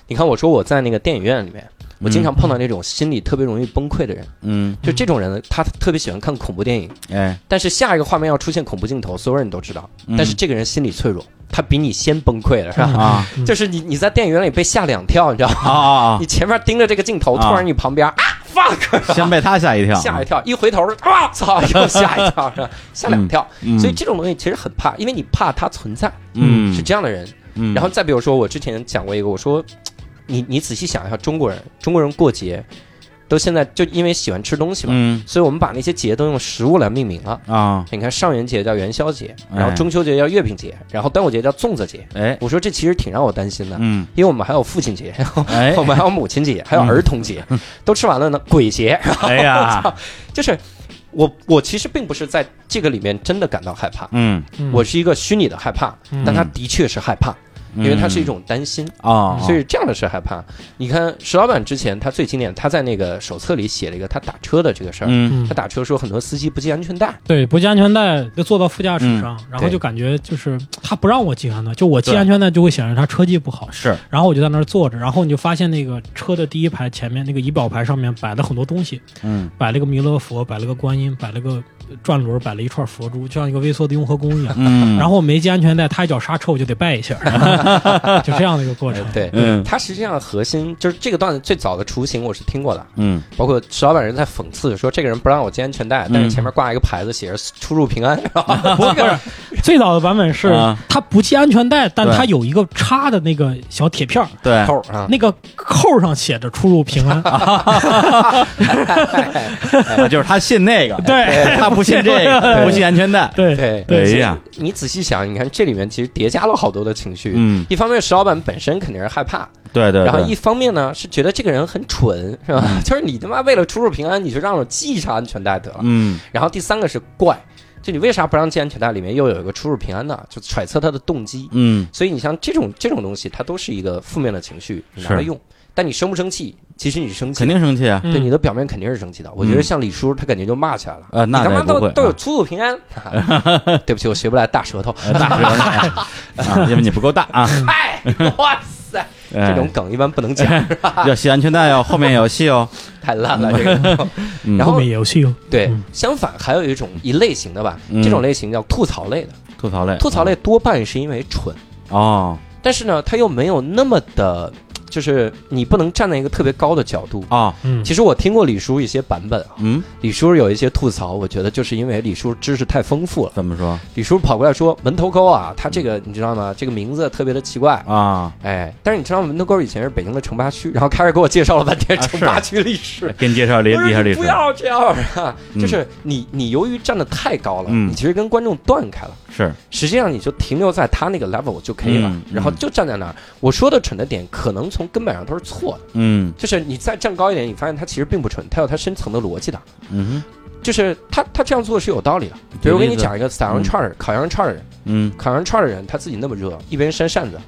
你看，我说我在那个电影院里面，我经常碰到那种心理特别容易崩溃的人，嗯，就这种人呢，他特别喜欢看恐怖电影，哎，但是下一个画面要出现恐怖镜头，所有人都知道，嗯。但是这个人心理脆弱，他比你先崩溃了，是吧？啊。嗯。就是你你在电影院里被吓两跳，你知道吗？啊啊 你前面盯着这个镜头，啊。突然你旁边啊 fuck，啊！先被他吓一跳，吓一跳，一回头啊操，又吓一跳，是吧？吓两跳，嗯。所以这种东西其实很怕，因为你怕它存在，嗯。是这样的人。嗯，然后再比如说，我之前讲过一个，我说，你你仔细想一下，中国人，中国人过节都现在就因为喜欢吃东西嘛，嗯所以我们把那些节都用食物来命名了。啊，你看上元节叫元宵节，哎然后中秋节叫月饼节，然后端午节叫粽子节。哎，我说这其实挺让我担心的，嗯，因为我们还有父亲节，哎我，们还有母亲节，还有儿童节，都吃完了呢，鬼节，哎呀，就是我我其实并不是在这个里面真的感到害怕，嗯，嗯我是一个虚拟的害怕，嗯但他的确是害怕，因为它是一种担心，啊，所以这样的是害怕。你看石老板之前他最经典，他在那个手册里写了一个他打车的这个事儿。嗯。嗯他打车说很多司机不系安全带，对，不系安全带就坐到副驾驶上，然后就感觉就是他不让我系安全带，就我系安全带就会显示他车技不好，是，然后我就在那儿坐着，然后你就发现那个车的第一排前面那个仪表盘上面摆了很多东西，嗯。摆了个弥勒佛，摆了个观音，摆了个转轮，摆了一串佛珠，就像一个微缩的雍和宫一样。嗯，然后我没系安全带，他一脚刹车我就得拜一下，就这样的一个过程。对。嗯。他实际上核心就是这个段子最早的雏形，我是听过的，嗯。包括石老板人在讽刺说这个人不让我系安全带，但是前面挂一个牌子写着“出入平安”，是吧？不是，最早的版本是啊。他不系安全带，但他有一个插的那个小铁片儿，对，扣啊，那个扣上写着“出入平安。啊就是他信那个，对。他不信这个，不信安全带”。，对对对呀，你仔细想，你看这里面其实叠加了好多的情绪。嗯，一方面，石老板本身肯定是害怕，对对，然后一方面呢是觉得这个人很蠢，是吧？就是你他妈为了出入平安，你就让我系上安全带得了。嗯然后第三个是怪，就你为啥不让系安全带？里面又有一个出入平安呢？就揣测他的动机。嗯所以你像这种这种东西，它都是一个负面的情绪，你拿来用。但你生不生气？其实你生气，肯定生气啊，嗯对你的表面肯定是生气的。我觉得像李叔，他肯定就骂起来了。呃，那你他妈咱也不会，都都有出入平安，对不起，我学不来大舌头。呃大舌头，啊因为你不够大啊，嗨，哇塞，这这种梗一般不能讲，是吧？要系安全带哦，后面有戏哦，太烂了这个。嗯然后后面也有戏哦。对嗯，相反还有一种一类型的吧，嗯这种类型叫吐槽类的。吐槽类，吐槽类多半是因为蠢，哦但是呢，他又没有那么的，就是你不能站在一个特别高的角度。啊，嗯，其实我听过李叔一些版本啊，嗯，李叔有一些吐槽，我觉得就是因为李叔知识太丰富了。怎么说李叔跑过来说门头沟啊，他这个你知道吗？这个名字特别的奇怪。啊？哎，但是你知道门头沟以前是北京的城八区，然后开始给我介绍了半天啊城八区历史。给你介绍历我说历史历史不，要这样啊！嗯就是你，你由于站的太高了，嗯你其实跟观众断开了。是，实际上你就停留在他那个 level 就可以了，嗯然后就站在那儿。我说的蠢的点，可能从根本上都是错的。嗯就是你再站高一点，你发现它其实并不蠢，它有它深层的逻辑的。嗯就是他他这样做是有道理的。比如我给你讲一个散羊串儿、烤羊肉串儿的人，嗯，烤羊肉串儿的人他自己那么热，一边扇扇子，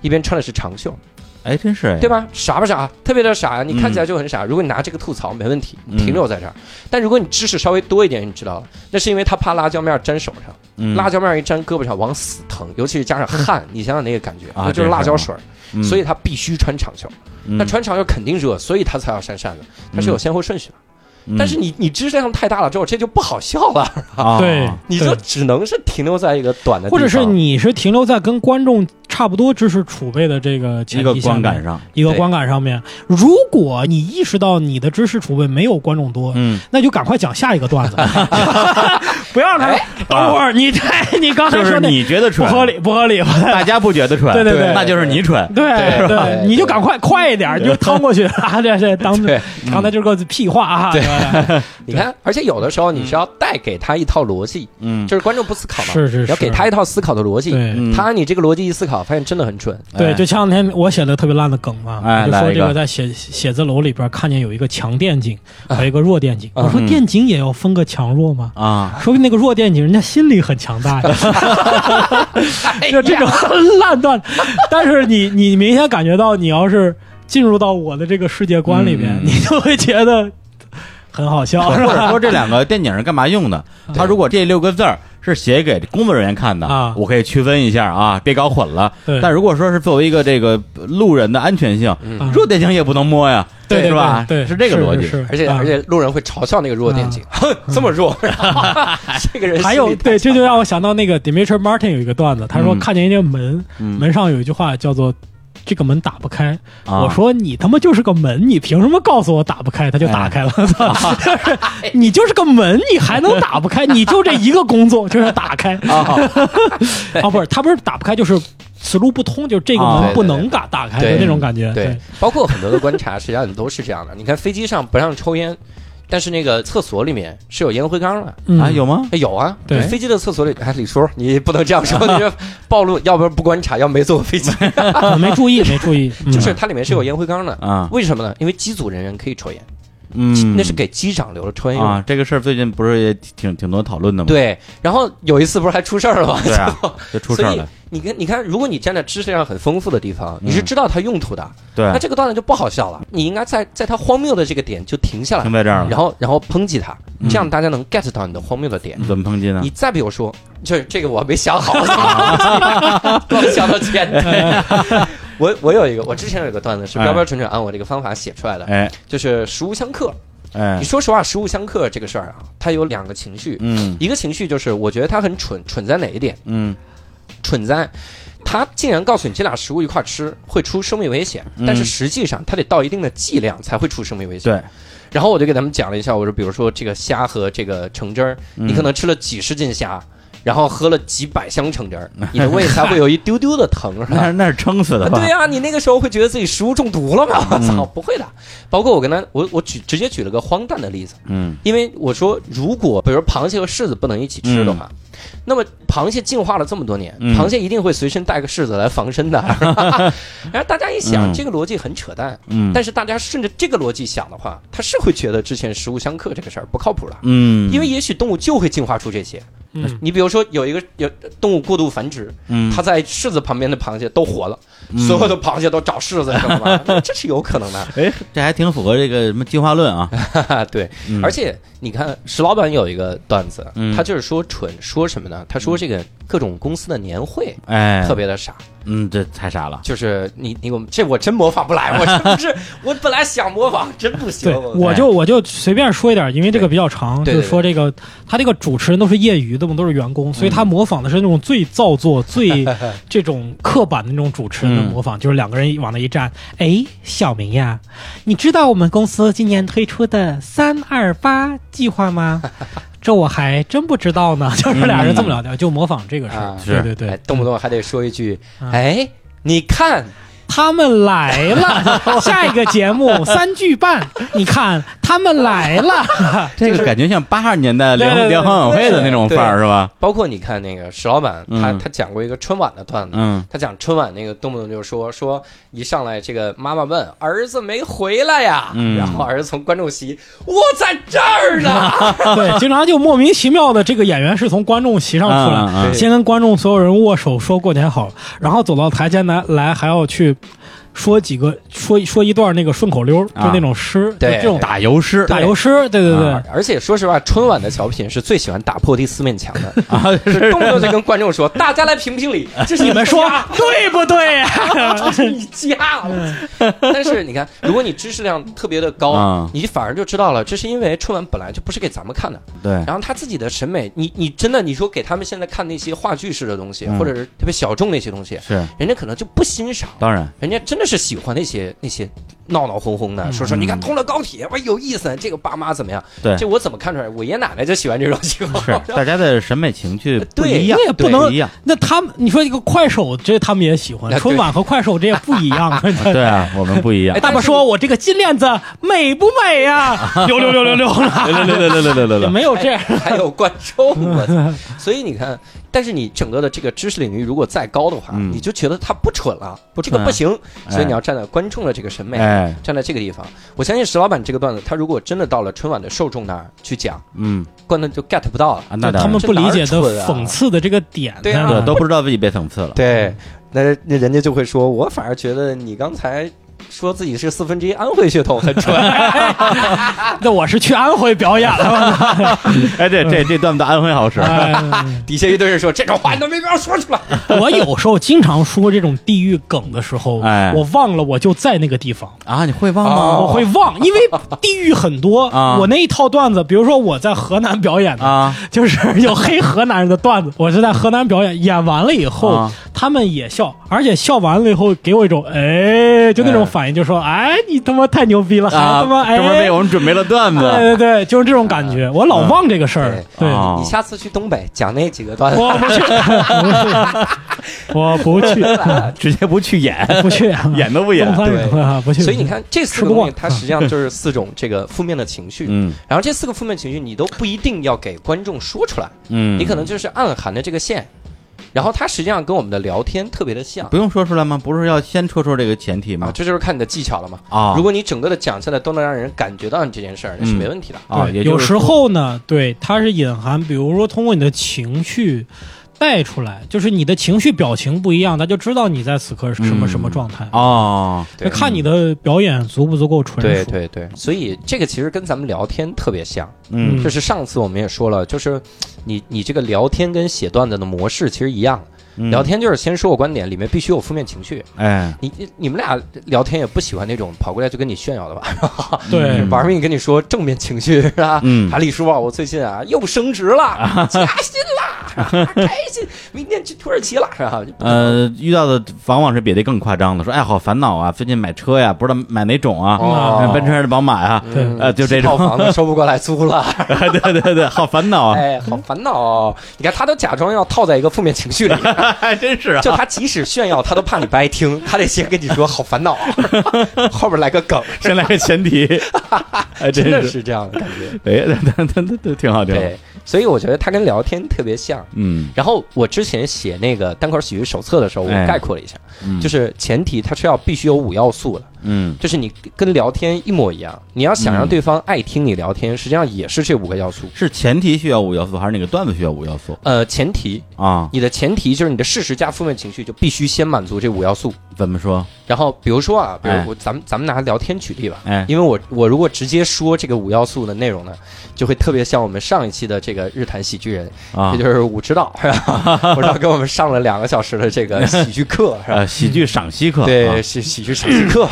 一边穿的是长袖，哎，真是哎，对吧？傻不傻？特别的傻呀！你看起来就很傻。如果你拿这个吐槽没问题，嗯停留在这儿。但如果你知识稍微多一点，你知道了，那是因为他怕辣椒面粘手上，嗯辣椒面一粘胳膊上往死疼，尤其是加上 汗，你想想那个感觉，啊那就是辣椒水儿。嗯。所以他必须穿长袖。嗯。那穿长袖肯定热，所以他才要扇扇子，它是有先后顺序的。嗯。但是你你知识量太大了之后，这就不好笑了，啊 对你就只能是停留在一个短的，或者是你是停留在跟观众差不多知识储备的这个前一个提下面观感上，一个观感上面，如果你意识到你的知识储备没有观众多，嗯，那就赶快讲下一个段子，不要他哎。等会儿你这你刚才说的你觉得蠢，不合理，不合理，大家不觉得蠢，对对对。那就是你蠢，对对对，你就赶快快一点，你就趟过去。啊！这这当对。刚才就是个屁话啊！对。对 你看，而且有的时候你是要带给他一套逻辑，嗯，就是观众不思考嘛，是是是。要给他一套思考的逻辑。嗯。他按你这个逻辑一思考，发现真的很准。对，哎就前两天我写的特别烂的梗嘛，哎我就说这个在写写字楼里边看见有一个强电警，还有一个弱电警。啊我说电警也要分个强弱吗？啊，说那个弱电警人家心里很强大呀，哎 就这种烂段。但是你你明显感觉到，你要是进入到我的这个世界观里边，嗯你就会觉得很好笑，是或者？说 这两个电影是干嘛用的？他如果这六个字儿是写给工作人员看的啊。我可以区分一下啊，别搞混了。对。但如果说是作为一个这个路人的安全性，嗯。弱电警也不能摸呀，对对是吧？对，是这个逻辑。而且而且路人会嘲笑那个弱电警，哼，这么弱，这个人还有对，这就让我想到那个 Dimitri Martin 有一个段子，他说嗯。看见一个门，嗯。门上有一句话叫做。这个门打不开，啊。我说你他妈就是个门，你凭什么告诉我打不开？他就打开了，就是你就是个门，你还能打不开？你就这一个工作就是打开。啊，啊，不是他不是打不开，就是此路不通，就是这个啊。门不能打打开对的那种感觉。对，包括很多的观察，实际上你都是这样的。你看飞机上不让抽烟，但是那个厕所里面是有烟灰缸的。嗯啊，有吗？哎有啊，对飞机的厕所里，哎，李叔，你不能这样说，你这暴露，要不然不观察，要没坐过飞机，没注意，没注意，嗯就是它里面是有烟灰缸的。啊，为什么呢？因为机组人员可以抽烟，嗯，那是给机长留了抽烟用。啊，这个事儿最近不是也挺挺多讨论的吗？对，然后有一次不是还出事儿了吗？对啊，就出事儿了。你跟，你看，如果你站在知识量很丰富的地方，你是知道它用途的，对那，这个段子就不好笑了。你应该在在它荒谬的这个点就停下来停，在这儿了。然后然后抨击它，嗯这样大家能 get 到你的荒谬的点。怎么抨击呢你？再比如说，就是这个我没想好，光想到前台。我我有一个，我之前有一个段子是哎标标准准按我这个方法写出来的，哎就是食物相克。哎你，说实话，食物相克这个事儿啊，它有两个情绪，嗯一个情绪就是我觉得它很蠢，蠢在哪一点？嗯蠢在，他竟然告诉你这俩食物一块儿吃会出生命危险，嗯。但是实际上它得到一定的剂量才会出生命危险。对，然后我就给他们讲了一下，我说，比如说这个虾和这个橙汁儿，嗯。你可能吃了几十斤虾，然后喝了几百箱橙汁儿，你的胃才会有一丢丢的疼，是吧？那那是撑死的吧？对呀、你那个时候会觉得自己食物中毒了吗？我操，不会的。包括我跟他，我我举直接举了个荒诞的例子，嗯因为我说，如果比如螃蟹和柿子不能一起吃的话，那么螃蟹进化了这么多年，嗯螃蟹一定会随身带个柿子来防身的。然后大家一想，嗯这个逻辑很扯淡，嗯，但是大家顺着这个逻辑想的话，他是会觉得之前食物相克这个事儿不靠谱了。嗯，因为也许动物就会进化出这些。嗯你比如说，有一个有动物过度繁殖，嗯它在柿子旁边的螃蟹都活了，嗯所有的螃蟹都找柿子，知道吗？这是有可能的。哎，这还挺符合这个什么进化论啊。哈哈，对，嗯而且你看石老板有一个段子，嗯他就是说蠢，说什么呢？他说这个各种公司的年会哎，特别的傻，嗯，这太傻了。就是你你我们这我真模仿不来，我真不是，我本来想模仿，真不行对，。我就我就随便说一点，因为这个比较长，就是说这个他这个主持人都是业余的嘛，都是员工，所以他模仿的是那种最造作、最 这种刻板的那种主持人的模仿，就是两个人往那一站，哎，小明呀，你知道我们公司今年推出的三二八计划吗？这我还真不知道呢，就是俩人这么聊天，就模仿这个事儿。啊，对对对。哎，，动不动还得说一句，嗯。哎，你看，他们来了，下一个节目三句半，你看他们来了，这个感觉像八十年代联联欢晚会的那种范儿是吧？包括你看那个石老板，他嗯他讲过一个春晚的段子，嗯他讲春晚那个动不动就说说一上来这个妈妈问儿子没回来呀，嗯然后儿子从观众席我在这儿呢，对，经常就莫名其妙的这个演员是从观众席上出来，先跟观众所有人握手说过年好，然后走到台前来来还要去说几个说说一段那个顺口溜，就那种诗，对。这种打油诗。打油诗，对对对。啊，而且说实话，春晚的小品是最喜欢打破第四面墙的，啊，是。动不动就跟观众说：“大家来评评理，这是你们说。对不对？呀？这是你家。”但是你看，如果你知识量特别的高啊，你反而就知道了，这是因为春晚本来就不是给咱们看的。对，然后他自己的审美，你你真的你说给他们现在看那些话剧式的东西，嗯。或者是特别小众那些东西，是。人家可能就不欣赏。当然，人家真的是喜欢那些那些闹闹哄哄的，说说你看通了高铁，哇有意思，这个爸妈怎么样？对这我怎么看出来？我爷爷奶奶就喜欢这种情况。是 大家的审美情趣不一样那，也不能一样。那他们，你说一个快手，这他们也喜欢春晚和快手这也不一样。对啊，我们不一样哎。爸爸说：“我这个金链子美不美 呀？”六六六六六六六六六六六六也来，没有这样。还有观众！所以你看，但是你整个的这个知识领域如果再高的话，嗯你就觉得他不蠢了，不蠢这个不行。哎所以你要站在观众的这个审美，哎，站在这个地方。我相信石老板这个段子，他如果真的到了春晚的受众那儿去讲，嗯。观众就 get 不到了。啊，那他们不理解的讽刺的这个点对，都不知道自己被讽刺了。对，那那人家就会说，我反而觉得你刚才说自己是四分之一安徽血统很纯。那我是去安徽表演了。哎，这这这段子安徽好使。哎底下一堆人说这种话你都没必要说出来。我有时候经常说这种地域梗的时候，哎我忘了我就在那个地方。啊，你会忘哦吗？我会忘，因为地域很多。啊我那一套段子，比如说我在河南表演的，啊就是有黑河南人的段子，我是在河南表演，演完了以后，啊他们也笑，而且笑完了以后给我一种哎，就那种反应，就说哎，你他妈太牛逼了，还啊！他妈哎专，门为我们准备了段子。对对对，就是这种感觉，我老忘这个事儿，对。啊你下次去东北讲那几个段子，我不去，我不去，直接不去演，不去，演都不演。对。不去。所以你，看这四个东西，它实际上就是四种这个负面的情绪。嗯。然后这四个负面情绪，你都不一定要给观众说出来，嗯，你可能就是暗含的这个线。然后它实际上跟我们的聊天特别的像不用说出来吗？不是要先说出这个前提啊，吗？这就是看你的技巧了嘛。啊，如果你整个的讲下来都能让人感觉到你这件事儿，那是嗯没问题的。啊，对有时候呢，对，它是隐含，比如说通过你的情绪带出来，就是你的情绪表情不一样，他就知道你在此刻是什么嗯什么状态。啊，看你的表演足不足够纯熟。对对对，所以这个其实跟咱们聊天特别像。嗯嗯就是上次我们也说了，就是你你这个聊天跟写段子的模式其实一样。嗯聊天就是先说我观点，里面必须有负面情绪。哎，你你你们俩聊天也不喜欢那种跑过来就跟你炫耀的吧？对嗯玩命跟你说正面情绪是吧？嗯啊，李叔啊，我最近啊又升职了，加薪啦，开心，明天去土耳其了是吧？呃，遇到的往往是比这更夸张的，说哎，好烦恼啊，最近买车呀，不知道买哪种啊，哦奔驰还是宝马呀？呃就这种套房子 收不过来租了，对对对，好烦恼啊，哎，好烦恼哦。你看他都假装要套在一个负面情绪里，还 真是啊，就他即使炫耀，他都怕你不爱听，他得先跟你说好烦恼，后边来个梗，先来个前提，哎，真的是，这样的感觉。哎，对对对对，挺好挺好，对，所以我觉得他跟聊天特别像。嗯然后我之前写那个单口喜剧手册的时候，我哎概括了一下，嗯，就是前提它是要必须有五要素的，嗯就是你跟聊天一模一样，你要想让对方爱听你聊天，实际上也是这五个要素。是前提需要五要素，还是哪个段子需要五要素呃，前提，啊？你的前提就是你的事实加负面情绪就必须先满足这五要素。怎么说？然后比如说啊，比如哎我咱们咱们拿聊天举例吧，哎，因为我我如果直接说这个五要素的内容呢，就会特别像我们上一期的这个日坛喜剧人，啊也，就是武指导，是吧？武指导给我们上了两个小时的这个喜剧课，是吧？呃，喜剧赏析课，对，啊是喜剧赏析课，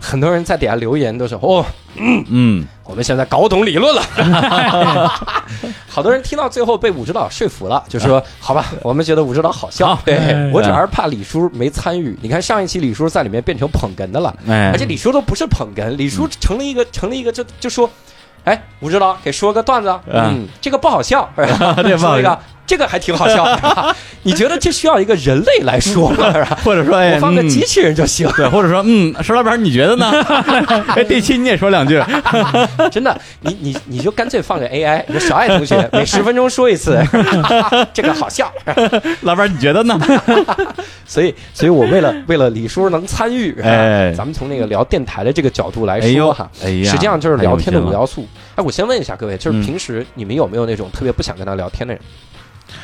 很多人在底下留言都是哦，嗯。嗯，我们现在搞懂理论了。好多人听到最后被武指导说服了，就说好吧，我们觉得武指导好笑。对哎我主要是怕李叔没参与。你看上一期李叔在里面变成捧哏的了，哎，而且李叔都不是捧哏，李叔成了一个成了一个就就说，哎，武指导给说个段子啊，嗯，这个不好笑，说一个这个还挺好笑，是 吧你觉得这需要一个人类来说吗？或者说，哎，嗯我放个机器人就行。对，或者说，嗯，石老板，你觉得呢？哎，这期你也说两句，真的，你你你就干脆放个 AI，你说小爱同学每十分钟说一次，这个好笑。老板你觉得呢？所以，所以我为了为了李叔能参与，哎咱们从那个聊电台的这个角度来说哈，，哎呀，实际上就是聊天的五要素。哎，我先问一下各位，就是嗯平时你们有没有那种特别不想跟他聊天的人？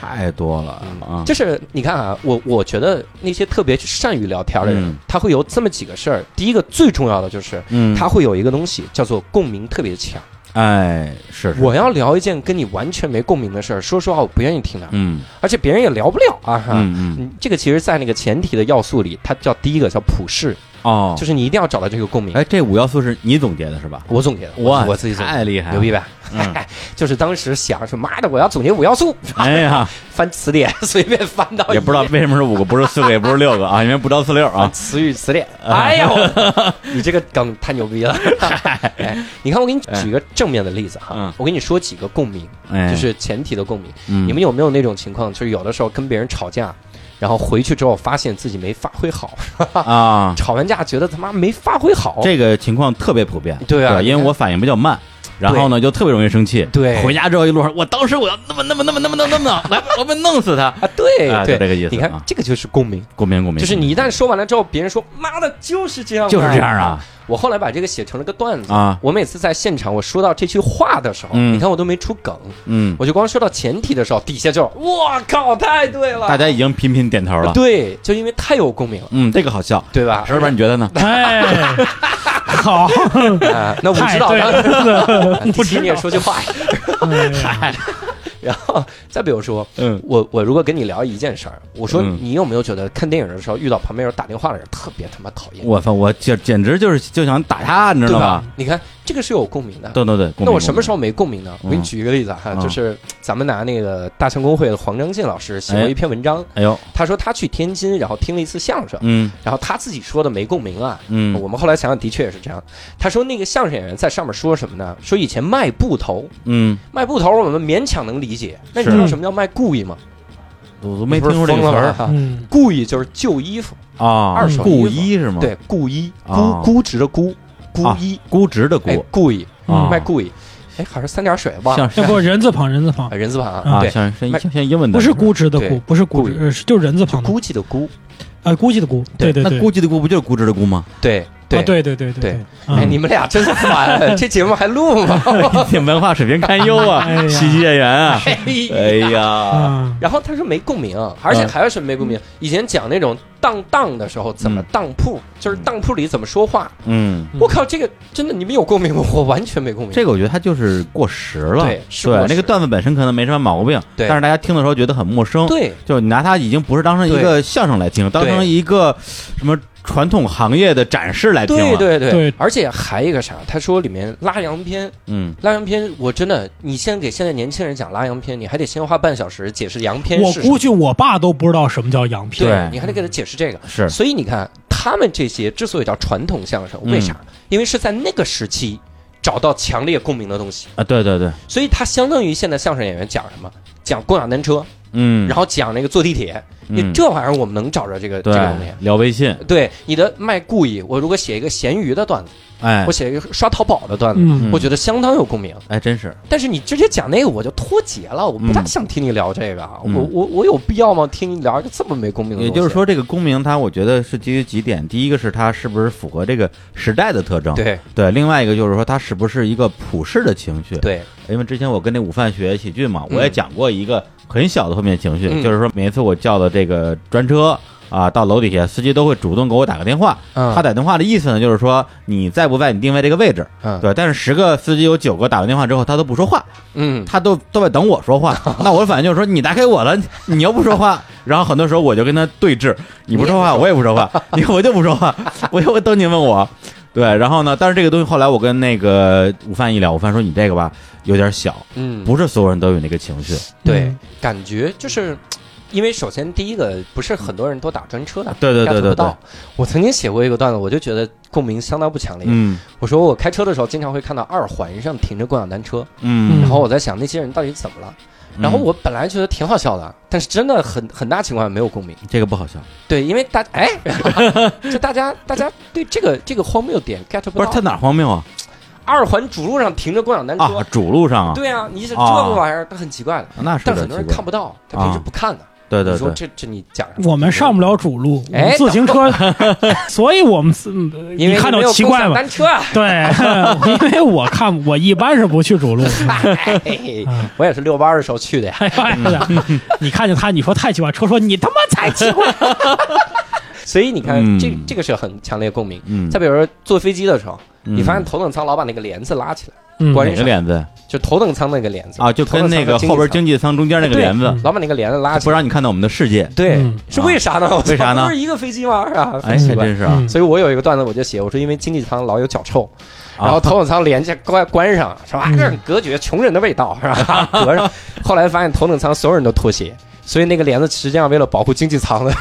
太多了啊！就是你看啊，我我觉得那些特别善于聊天的人，他会有这么几个事儿。第一个最重要的就是，嗯，他会有一个东西叫做共鸣特别强。哎，是我要聊一件跟你完全没共鸣的事儿，说实话，我不愿意听的。嗯，而且别人也聊不了啊。嗯嗯，这个其实，在那个前提的要素里，它叫第一个叫普世。哦，就是你一定要找到这个共鸣。哎，这五要素是你总结的是吧？我总结的，我我自己总结太厉害，牛逼呗！就是当时想说，妈的，我要总结五要素。哎呀，翻词典 随便翻到，也不知道为什么是五个，不是四个，也不是六个啊，因为不着四六啊。词语词典，哎呦，你这个梗太牛逼了！你看，我给你举个正面的例子哈，我给你说几个共鸣，就是前提的共鸣。你们有没有那种情况，就是有的时候跟别人吵架？然后回去之后，发现自己没发挥好 啊！吵完架觉得他妈没发挥好，这个情况特别普遍。对啊，因为我反应比较慢。然后呢，就特别容易生气。对，回家之后一路上，我当时我要那么那么那么那么那么那么来，我们弄死他啊！对，就这个意思。你看，这个就是共鸣，共鸣，共鸣。就是你一旦说完了之后，别人说：“妈的，就是这样，就是这样啊！”我后来把这个写成了个段子啊。我每次在现场，我说到这句话的时候，你看我都没出梗，嗯，我就光说到前提的时候，底下就我靠，太对了，大家已经频频点头了。对，就因为太有共鸣了。嗯，这个好笑，对吧？石老板，你觉得呢？哎。好，那我知道了。不提你也说句话。然后再比如说，嗯，我我如果跟你聊一件事儿，我说你有没有觉得看电影的时候遇到旁边有打电话的人特别他妈讨厌？我操，我简简直就是就想打他，你知道吧？你看。这个是有共鸣的，对对对。那我什么时候没共鸣呢？我给你举一个例子哈，就是咱们拿那个大象公会的黄章进老师写过一篇文章，哎呦，他说他去天津，然后听了一次相声，嗯，然后他自己说的没共鸣啊，嗯，我们后来想想，的确也是这样。他说那个相声演员在上面说什么呢？说以前卖布头，嗯，卖布头我们勉强能理解，那你知道什么叫卖故意吗？我都没听说这个词儿。哈，故意就是旧衣服啊，二手故衣是吗？对，故衣，估估值的估。估一。估值的估，故意卖故意，哎，好像三点水吧？要不人字旁，人字旁，人字旁啊，对，像像像英文的，不是估值的估，不是估值，就人字旁，估计的估，啊，估计的估，对对对，那估计的估不就是估值的估吗？对。对对对对对，哎，你们俩真烦，这节目还录吗？文化水平堪忧啊，喜剧演员啊，哎呀，然后他说没共鸣，而且还有什么没共鸣？以前讲那种当当的时候怎么当铺，就是当铺里怎么说话。嗯，我靠，这个真的你们有共鸣吗？我完全没共鸣。这个我觉得他就是过时了，对，对，那个段子本身可能没什么毛病，对，但是大家听的时候觉得很陌生，对，就你拿它已经不是当成一个相声来听，当成一个什么。传统行业的展示来听对对对，而且还一个啥？他说里面拉洋片，嗯，拉洋片，我真的，你先给现在年轻人讲拉洋片，你还得先花半小时解释洋片。我估计我爸都不知道什么叫洋片，对，你还得给他解释这个。是，所以你看他们这些之所以叫传统相声，为啥？因为是在那个时期找到强烈共鸣的东西啊！对对对，所以他相当于现在相声演员讲什么？讲共享单车。嗯，然后讲那个坐地铁，你这玩意儿我们能找着这个这个东西。聊微信，对你的卖故意，我如果写一个咸鱼的段子，哎，我写一个刷淘宝的段子，我觉得相当有共鸣。哎，真是。但是你直接讲那个，我就脱节了，我不大想听你聊这个。我我我有必要吗？听你聊一个这么没共鸣的？也就是说，这个共鸣它，我觉得是基于几点。第一个是它是不是符合这个时代的特征？对对。另外一个就是说，它是不是一个普世的情绪？对。因为之前我跟那午饭学喜剧嘛，我也讲过一个。很小的负面情绪，就是说每一次我叫的这个专车啊，到楼底下，司机都会主动给我打个电话。他打电话的意思呢，就是说你在不在你定位这个位置。对，但是十个司机有九个打完电话之后，他都不说话。嗯，他都都在等我说话。那我的反应就是说，你打给我了，你又不说话。然后很多时候我就跟他对峙，你不说话，我也不说话，你我就不说话，我我等你问我。对，然后呢？但是这个东西后来我跟那个午饭一聊，午饭说你这个吧有点小，嗯，不是所有人都有那个情绪。对，感觉就是因为首先第一个不是很多人都打专车的，对对对对对。我曾经写过一个段子，我就觉得共鸣相当不强烈。嗯，我说我开车的时候经常会看到二环上停着共享单车，嗯，然后我在想那些人到底怎么了。然后我本来觉得挺好笑的，但是真的很很大情况没有共鸣。这个不好笑。对，因为大哎，就大家大家对这个这个荒谬点 get 不到。不是他哪荒谬啊？二环主路上停着共享单车啊，主路上啊。对啊，你这这个玩意儿，它很奇怪的。那是。但很多人看不到，他平时不看的。对对你说对，这这你讲什么我们上不了主路，我们哎自行车，所以我们自因为你看到奇怪吗？单车啊。对，因为我看我一般是不去主路。嘿我也是遛弯儿的时候去的呀。你看见他，你说太奇怪，车说你他妈才奇怪。所以你看，嗯这这个是很强烈共鸣。嗯，再比如说坐飞机的时候，嗯你发现头等舱老把那个帘子拉起来，嗯关哪个帘子就头等舱那个帘子啊？就跟那个后边经济舱中间那个帘子，老把那个帘子拉起不。让你看到我们的世界。对嗯，是为啥呢？为啥呢 不是一个飞机吗？是吧？哎，真是啊嗯。所以我有一个段子，我就写，我说因为经济舱老有脚臭，啊然后头等舱帘子关关上，是吧？隔绝穷人的味道，是吧？隔上。后来发现头等舱所有人都脱鞋，所以那个帘子实际上为了保护经济舱的，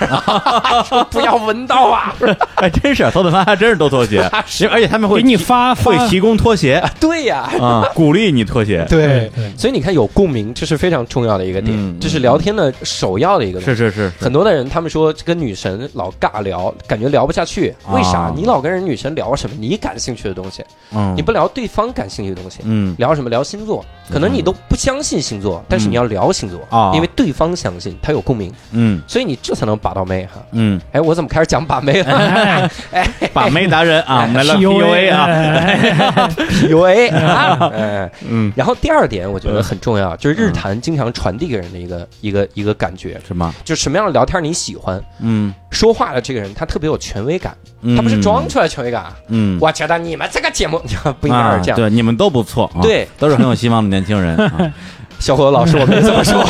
说 不要闻到啊！还 真是头等舱还真是都脱鞋，而且他们会给你发发。会提供拖鞋。对呀，啊，鼓励你拖鞋。对。对，所以你看有共鸣，这是非常重要的一个点，嗯这是聊天的首要的一个。是是是，很多的人，他们说跟女神老尬聊，感觉聊不下去。啊。为啥？你老跟人女神聊什么？你感兴趣的东西，嗯，你不聊对方感兴趣的东西。嗯。聊什么？聊星座，可能你都不相信星座，但是你要聊星座啊。因为对方相信，他有共鸣，嗯。所以你这才能把到妹哈。嗯，哎，我怎么开始讲把妹了？哎把妹达人啊，我们来聊 PUA 啊，啊，？PUA 啊，哎，嗯，然后第二点我觉得很重要，就是日坛经常传递给人的一个一个一个感觉，什么？就是什么样的聊天你喜欢，嗯，说话的这个人他特别有权威感，嗯。他不是装，出来权威感啊。嗯，我觉得你们这个节目不应该啊是这样。对，你们都不错，啊。对，都是很有希望的年轻人，啊小伙子老师，我没这么说。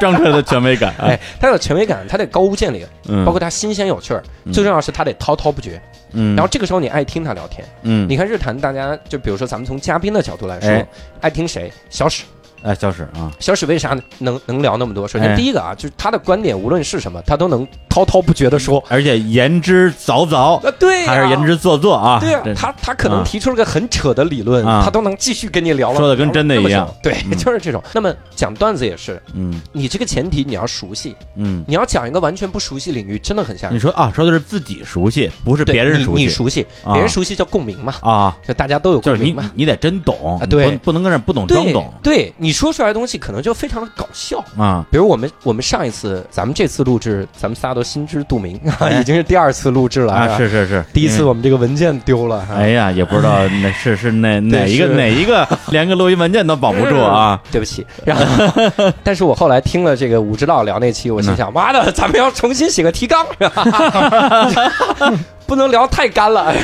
装出来的权威感，哎，他有权威感，他得高屋建瓴，嗯，包括他新鲜有趣儿，嗯最重要是他得滔滔不绝。嗯，然后这个时候你爱听他聊天。嗯，你看日坛，大家就比如说咱们从嘉宾的角度来说哎，爱听谁？小史。哎，小史啊，小史为啥能能聊那么多？首哎先第一个啊，就是他的观点无论是什么，他都能滔滔不绝的说。而且言之凿凿，啊，对呀，还是言之凿凿啊，对啊，他他可能啊提出了个很扯的理论，啊他都能继续跟你聊了，说的跟真的一样。对，嗯就是这种。那么讲段子也是，嗯你这个前提你要熟悉，嗯，你要讲一个完全不熟悉领域，真的很吓人。你说啊，说的是自己熟悉，不是别人熟悉你熟悉，啊别人熟悉叫共鸣嘛，啊，就大家都有共鸣嘛。你得真懂啊对不不能跟人不懂装对懂对，你说出来的东西可能就非常的搞笑。啊，比如我们我们上一次，咱们这次录制，咱们仨都心知肚明，啊 已经是第二次录制了啊，是是是，第一次我们这个文件丢了，哎呀，也不知道那是是哪哪一个哪一个 连个录音文件都保不住啊，对不起。然后，但是我后来听了这个武指导聊那期，我心想，妈的，咱们要重新写个提纲，是吧？不能聊太干了。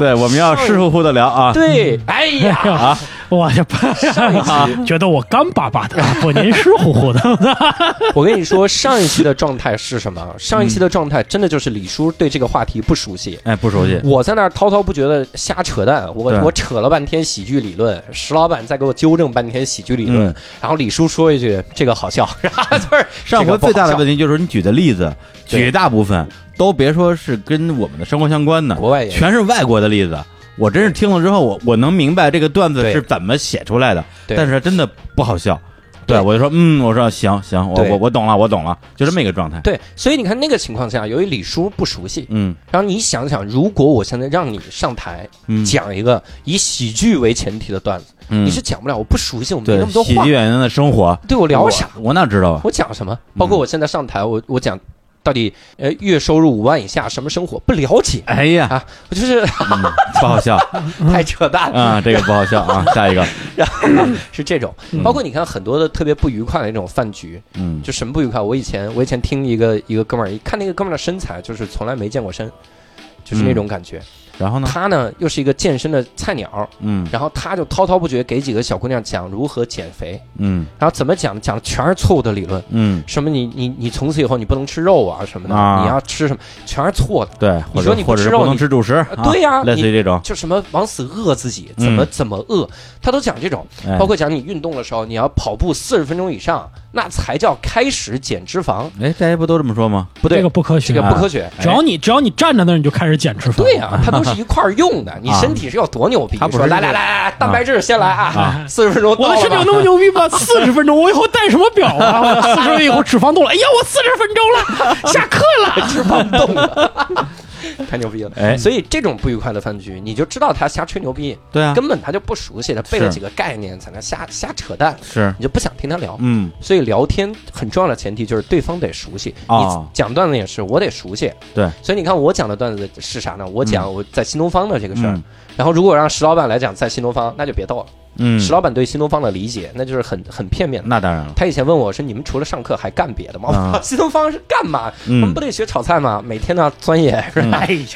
对，我们要湿乎乎的聊啊，对，哎呀，啊，我这上一期 觉得我干巴巴的，不，您湿乎乎的。我跟你说，上一期的状态是什么？上一期的状态真的就是李叔对这个话题不熟悉。哎，不熟悉，我在那儿滔滔不绝的瞎扯淡，我我扯了半天喜剧理论，石老板再给我纠正半天喜剧理论，嗯然后李叔说一句这个好笑，然后就是上回最大的问题，就是你举的例子，绝大部分都别说是跟我们的生活相关的，国外也全是外国的例子。我真是听了之后，我我能明白这个段子是怎么写出来的，对但是真的不好笑。对，我就说，嗯，我说行行，我我我懂了，我懂了，就这么一个状态。对，所以你看那个情况下，由于李叔不熟悉，嗯然后你想想，如果我现在让你上台嗯，讲一个以喜剧为前提的段子，嗯你是讲不了，我不熟悉，我没对那么多话喜剧，演员的生活，对我聊啥？我哪知道啊？我讲什么？包括我现在上台，我我讲到底呃月收入五万以下什么生活不了解哎呀，啊，我就是嗯不好笑 太扯淡了。啊，这个不好笑啊。下一个，然后是这种，嗯包括你看很多的特别不愉快的那种饭局，嗯就什么不愉快？我以前我以前听一个一个哥们儿，一看那个哥们儿的身材，就是从来没见过身，就是那种感觉。然后呢？他呢又是一个健身的菜鸟，嗯。然后他就滔滔不绝给几个小姑娘讲如何减肥，嗯。然后怎么讲？讲的全是错误的理论。嗯，什么你你你从此以后你不能吃肉啊什么的，啊。你要吃什么？全是错的。对，你说你不吃肉你吃主食，呃对呀啊类似于这种，就什么往死饿自己，怎么嗯怎么饿，他都讲这种。哎。包括讲你运动的时候，你要跑步四十分钟以上，那才叫开始减脂肪。哎，大家不都这么说吗？不对，这个不科学这个不科学。只要你只要你站在那儿，你就开始减脂肪。对呀、它都是一块儿用的。你身体是有多牛逼？他不是说来来来来，蛋白质先来啊啊，四十分钟。我的身体有那么牛逼吗？四十分钟，我以后戴什么表啊？我四十分钟以后脂肪动了，哎呀，我四十分钟了，下课了。脂肪动了。太牛逼了。哎，所以这种不愉快的饭局，你就知道他瞎吹牛逼，对啊，根本他就不熟悉，他背了几个概念在那瞎瞎扯淡，是，你就不想听他聊。嗯，所以聊天很重要的前提就是对方得熟悉。哦你讲段子也是，我得熟悉。对，所以你看我讲的段子是啥呢？我讲我在新东方的这个事儿。嗯然后如果让石老板来讲在新东方，那就别逗了。嗯，石老板对新东方的理解，那就是很很片面的。那当然了，他以前问我说：“你们除了上课还干别的吗？”啊 新东方是干嘛？我们嗯不得学炒菜吗？每天都要钻研，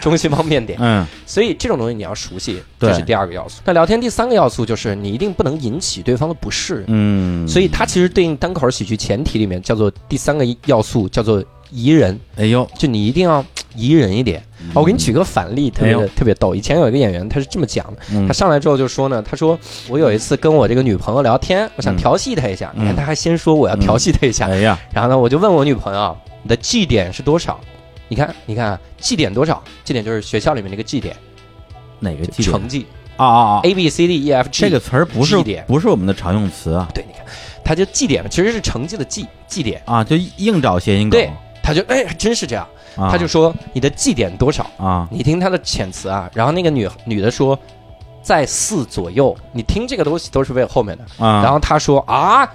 中西方面点。嗯，所以这种东西你要熟悉，这是第二个要素。那聊天第三个要素就是你一定不能引起对方的不适。嗯，所以它其实对应单口喜剧前提里面叫做第三个要素叫做宜人，哎呦，就你一定要 宜人一点。啊我给你举个反例，特别哎特别逗。以前有一个演员，他是这么讲的，嗯。他上来之后就说呢，他说我有一次跟我这个女朋友聊天，我想嗯。调戏她一下。你看嗯他还先说我要调戏她一下，哎呀，然后呢，我就问我女朋友啊，你的绩点是多少？你看，你看啊，绩点多少？绩点就是学校里面那个绩点，哪个绩点？成绩。啊啊啊！A B C D E F G 这个词儿不是绩点。不是我们的常用词啊。对，你看，他就绩点其实是成绩的绩绩点，啊，就硬找谐音梗。对，他就哎，真是这样，啊。他就说你的绩点多少？啊。你听他的遣词啊，然后那个女女的说在四左右，你听这个东西都是为后面的，啊，然后他说啊，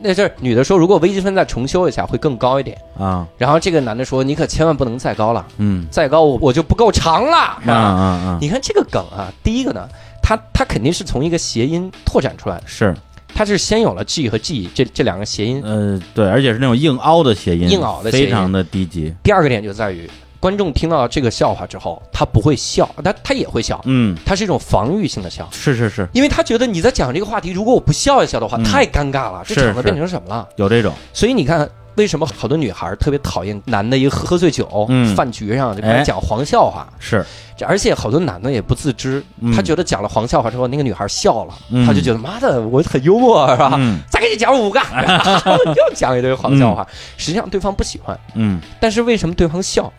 那是女的说如果微积分再重修一下会更高一点，啊。然后这个男的说你可千万不能再高了，嗯。再高我我就不够长了，啊？啊啊，你看这个梗啊，第一个呢，他他肯定是从一个谐音拓展出来的，是它是先有了 G 和 G 这这两个谐音。呃对，而且是那种硬凹的谐音，硬凹的谐音。非常的低级，第二个点就在于，观众听到这个笑话之后，他不会笑，他他也会笑，嗯，他是一种防御性的笑，是是是，因为他觉得你在讲这个话题，如果我不笑一笑的话，嗯。太尴尬了，这场子变成什么了？有这种，所以你看。为什么好多女孩特别讨厌男的一喝喝醉酒，嗯饭局上就开哎始讲黄笑话？是，这而且好多男的也不自知，嗯他觉得讲了黄笑话之后，那个女孩笑了，嗯他就觉得妈的我很幽默是吧？嗯再给你讲五个，又讲一堆黄笑话。实际上对方不喜欢，嗯，但是为什么对方笑？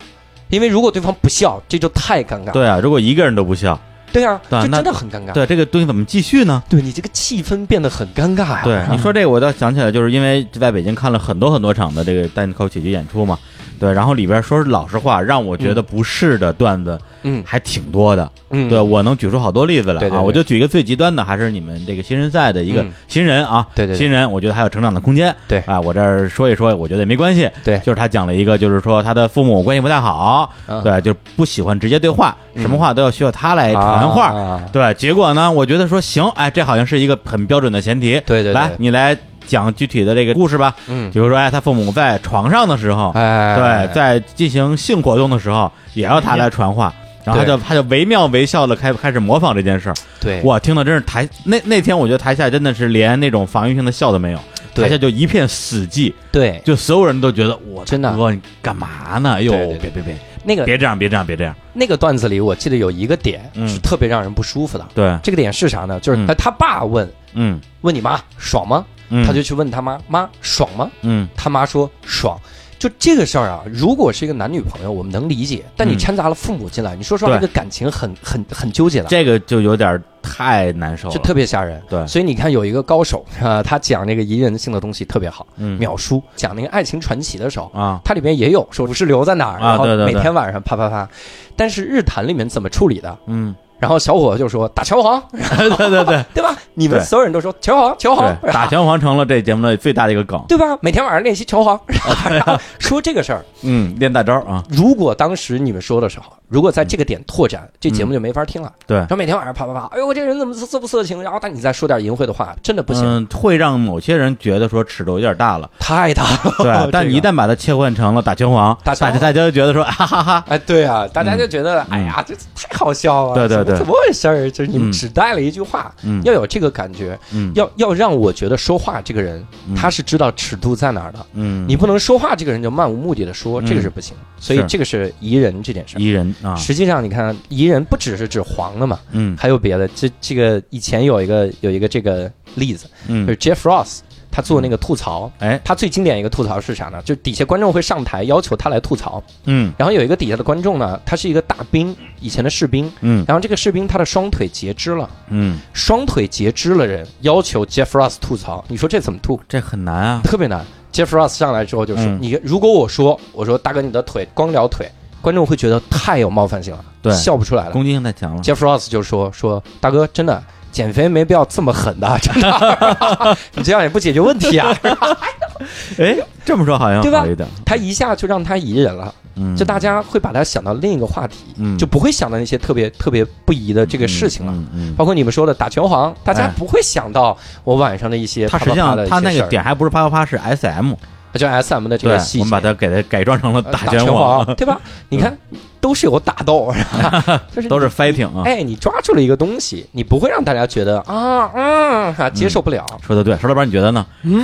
因为如果对方不笑，这就太尴尬。对啊，如果一个人都不笑，对啊，对啊就真的很尴尬。对这个东西怎么继续呢？对你这个气氛变得很尴尬呀。对，你说这个，我倒想起来，就是因为在北京看了很多很多场的这个单口喜剧演出嘛，对，然后里边说老实话，让我觉得不适的段子嗯还挺多的，嗯，对我能举出好多例子来啊，我就举一个最极端的，还是你们这个新人赛的一个嗯。新人啊，对对对。新人，我觉得还有成长的空间，对。啊，我这儿说一说，我觉得也没关系，对。就是他讲了一个，就是说他的父母关系不太好，嗯。对，就不喜欢直接对话，嗯。什么话都要需要他来传话，啊。对，结果呢，我觉得说行，哎，这好像是一个很标准的前提。对对对。来，你来讲具体的这个故事吧。嗯，比如说，哎，他父母在床上的时候，哎，对，在进行性活动的时候，也要他来传话。然后他就他就惟妙惟肖的开开始模仿这件事儿，对，我听的真是台那那天我觉得台下真的是连那种防御性的笑都没有，台下就一片死寂，对就所有人都觉得我真的哥你干嘛呢？哎呦，别别别那个别这样，别这样，别这样，那个段子里，我记得有一个点嗯是特别让人不舒服的。对，这个点是啥呢？就是嗯他他爸问嗯问你妈爽吗？嗯，他就去问他妈妈爽吗？嗯他妈说爽。就这个事儿啊，如果是一个男女朋友，我们能理解，但你嗯。掺杂了父母进来，你说实话，对。这个感情很很很纠结了，这个就有点太难受了，就特别吓人。对。所以你看有一个高手啊，他讲那个宜人性的东西特别好，嗯。秒叔讲那个爱情传奇的时候，啊，它里面也有说不是留在哪儿，啊然后对对对。每天晚上啪啪啪，但是日坛里面怎么处理的？嗯，然后小伙子就说打拳皇，对 对对。对 吧？你们所有人都说拳皇，拳皇，打拳皇成了这节目的最大的一个梗，对吧？每天晚上练习拳皇，然后说这个事儿。嗯，练大招啊，如果当时你们说的时候，如果在这个点拓展，这节目就没法听了。对然，后每天晚上啪啪啪，哎呦，我这人怎么色不色情？然后但你再说点淫秽的话，真的不行，嗯，会让某些人觉得说尺度有点大了，太大了。对，但你一旦把它切换成了打拳皇，大家大家就觉得说哈哈哈，哎，对啊，大家就觉得，哎呀，这太好笑了，对对对怎么回事儿？就是你们嗯只带了一句话，嗯，要有这个感觉，嗯要要让我觉得说话这个人嗯他是知道尺度在哪儿的。嗯，你不能说话这个人就漫无目的的说，嗯这个是不行。所以这个是宜人这件事儿。宜人啊，实际上，你看宜人不只是指黄的嘛，嗯还有别的。这这个以前有一个有一个这个例子，嗯就嗯是，Jeff Ross，他做那个吐槽，哎，他最经典一个吐槽是啥呢？就底下观众会上台要求他来吐槽，嗯。然后有一个底下的观众呢，他是一个大兵，以前的士兵，嗯。然后这个士兵他的双腿截肢了，嗯，双腿截肢了人要求 Jeff Ross 吐槽，你说这怎么吐？这很难啊，特别难。Jeff Ross 上来之后就说：“嗯。你如果我说我说大哥你的腿光聊腿观众会觉得太有冒犯性了，对。笑不出来了。攻击性太强了。Jeff Ross 就说说大哥，真的减肥没必要这么狠的，真的，你这样也不解决问题啊。哎，这么说好像对吧好一点。他一下就让他宜人了，嗯，就大家会把他想到另一个话题，嗯就不会想到那些特别特别不宜的这个事情了。嗯嗯，包括你们说的打拳皇，大家哎不会想到我晚上的一些它啪啪啪的一些实际上他那，个点还不是啪啪啪，是 S M 他。就 S M 的这，个细节，我们把它给它改装成了呃打拳拳王，对吧？你看，都是有打斗，就是都是 fighting 啊。哎，你抓住了一个东西，你不会让大家觉得啊嗯啊接受不了。说的对，石老板你觉得呢？嗯，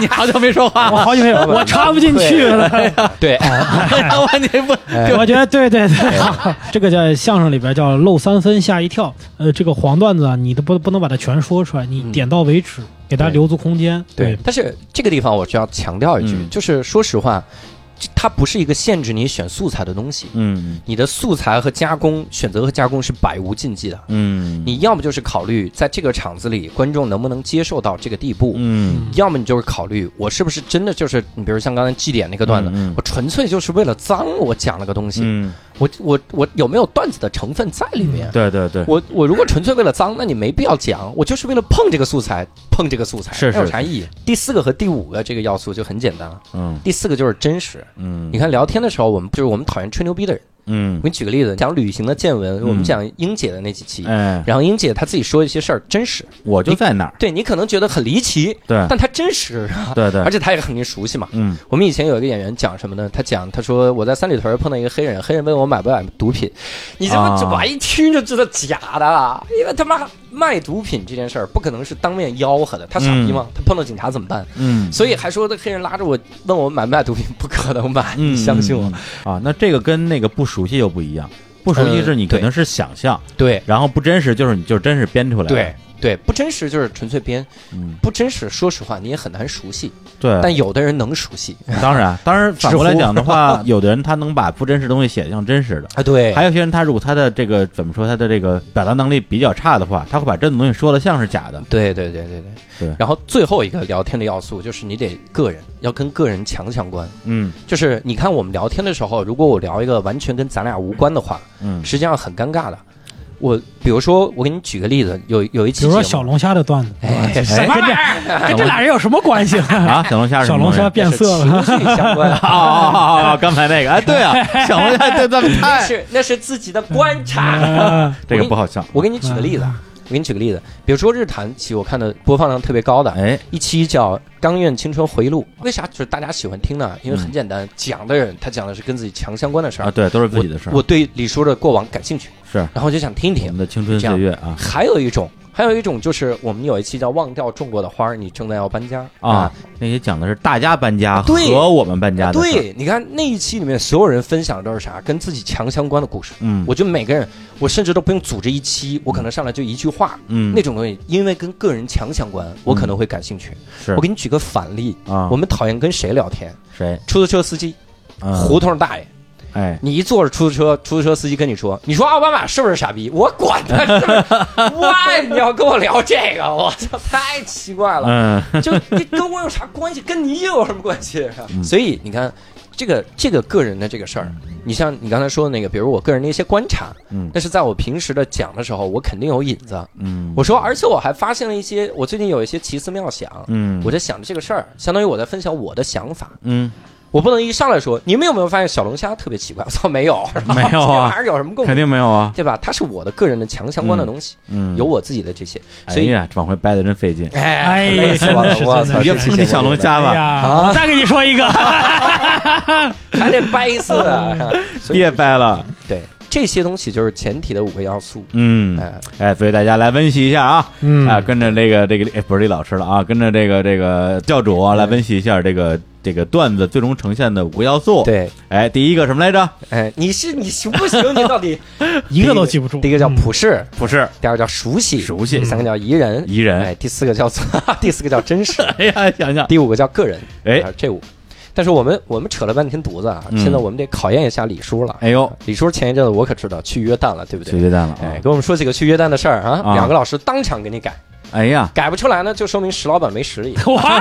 你好久没说话 我，好久没有，我插不进去了。对，我你不哎。我觉得对对对，这个在相声里边叫漏三分吓一跳。呃，这个黄段子啊，你都不不能把它全说出来，你嗯。点到为止，给大家留足空间。对，但是这个地方我需要强调一句，嗯。就是说实话，这它不是一个限制你选素材的东西。嗯你的素材和加工选择和加工是百无禁忌的。嗯，你要么就是考虑在这个场子里观众能不能接受到这个地步，嗯要么你就是考虑我是不是真的就是你比如像刚才祭点那个段子，嗯我纯粹就是为了脏我讲了个东西，嗯，我我我有没有段子的成分在里面？对对对，我我如果纯粹为了脏，那你没必要讲，我就是为了碰这个素材，碰这个素材，是是那有啥意义？第四个和第五个这个要素就很简单了，嗯第四个就是真实。嗯，你看聊天的时候，我们就是我们讨厌吹牛逼的人。嗯。我，给你举个例子，讲旅行的见闻，嗯我们讲英姐的那几期，哎，然后英姐她自己说一些事儿真实，我就在那儿，对你可能觉得很离奇，对。但她真实，对对。而，且她也肯定熟悉嘛。嗯。我们以前有一个演员讲什么呢？他讲他说我在三里屯碰到一个黑人，黑人问我买不买毒品，你这啊。么我一听就知道假的了，因为他妈卖毒品这件事儿不可能是当面吆喝的，他傻逼吗？他碰到警察怎么办？嗯。所以还说那黑人拉着我问我买不买毒品，不可能买，嗯，你相信我。嗯啊！那这个跟那个不熟悉又不一样，不熟悉呃是你可对能是想象，对然后不真实就是你就真是编出来的。对对，不真实就是纯粹编，嗯，不真实，说实话你也很难熟悉，对。但有的人能熟悉当然，当然 反过来讲的话，有的人他能把不真实的东西写得像真实的，啊。对，还有些人他如果他的这个怎么说，他的这个表达能力比较差的话，他会把真的东西说的像是假的。对对对对对对然后最后一个聊天的要素就是你得个人要跟个人强相关。嗯就是你看我们聊天的时候，如果我聊一个完全跟咱俩无关的话，嗯实际上很尴尬的。我比如说，我给你举个例子，有有一比如说期小龙虾的段子，哎什么玩意儿？跟这俩人有什么关系？啊，小龙虾是什小龙虾变色了。情绪相关啊啊啊啊！刚才那个，哎，对啊，小龙虾这这么那太是那是自己的观察。啊这个不好笑。我给你举个例子啊，我给你举个例子，比如说日坛期，我看的播放量特别高的哎，一期叫《钢院青春回忆录》，为啥就是大家喜欢听呢？因为嗯很简单，讲的人他讲的是跟自己强相关的事儿。啊，对，都是自己的事儿我。对李叔的过往感兴趣，是然后就想听一听我们。的青春岁月啊还有一种，还有一种就是我们有一期叫《忘掉种过的花儿》，你正在要搬家啊，那些讲的是大家搬家对和我们搬家。对，你看那一期里面所有人分享的都是啥？跟自己强相关的故事。嗯，我觉得每个人，我甚至都不用组织一期，我可能上来就一句话，嗯那种东西，因为跟个人强相关，我可能会感兴趣。是我给你举个反例，啊，我们讨厌跟谁聊天？谁？出租车司机，嗯胡同大爷。哎，你一坐着出租车，出租车司机跟你说：“你说奥巴马是不是傻逼？”我管他是不是，why 你要跟我聊这个？我操，太奇怪了。嗯就你跟我有啥关系？跟你又有什么关系？嗯所以你看，这个这个个人的这个事儿，你像你刚才说的那个，比如我个人的一些观察，嗯那是在我平时的讲的时候，我肯定有引子。嗯，我说，而且我还发现了一些，我最近有一些奇思妙想，嗯，我在想着这个事儿，相当于我在分享我的想法。嗯，我不能一上来说，你们有没有发现小龙虾特别奇怪？我操，没有，没有啊这玩意儿有什么共肯？定没有啊。对吧？它是我的个人的强相关的东西，嗯，有我自己的这些，所以哎呀，往回掰的真费劲。哎哎累死我了！真的是我操，真的是你就谢谢碰见小龙虾吧，哎，啊我再给你说一个，还得掰死的。所以别掰了。对这些东西就是前提的五个要素。嗯，哎，哎，所以大家来温习一下啊，嗯啊，跟着这个这个哎不是李老师了啊，跟着这个这个教主啊来温习一下这个这个段子最终呈现的五个要素。，对，哎，第一个什么来着？哎，你是你行不行？你到底 一个都记不住。第一个叫普世，普世第二个叫熟悉，熟悉第三个叫宜人，宜人哎，第四个叫做 第四个叫真实，哎呀，想想，第五个叫个人。哎啊，这五。但是我们我们扯了半天犊子啊，嗯现在我们得考验一下李叔了。哎呦，李叔前一阵子我可知道去约旦了，对不对？去约旦了啊哎，！给我们说几个去约旦的事儿啊，啊两个老师当场给你改，哎呀，改不出来呢，就说明石老板没实力，哇，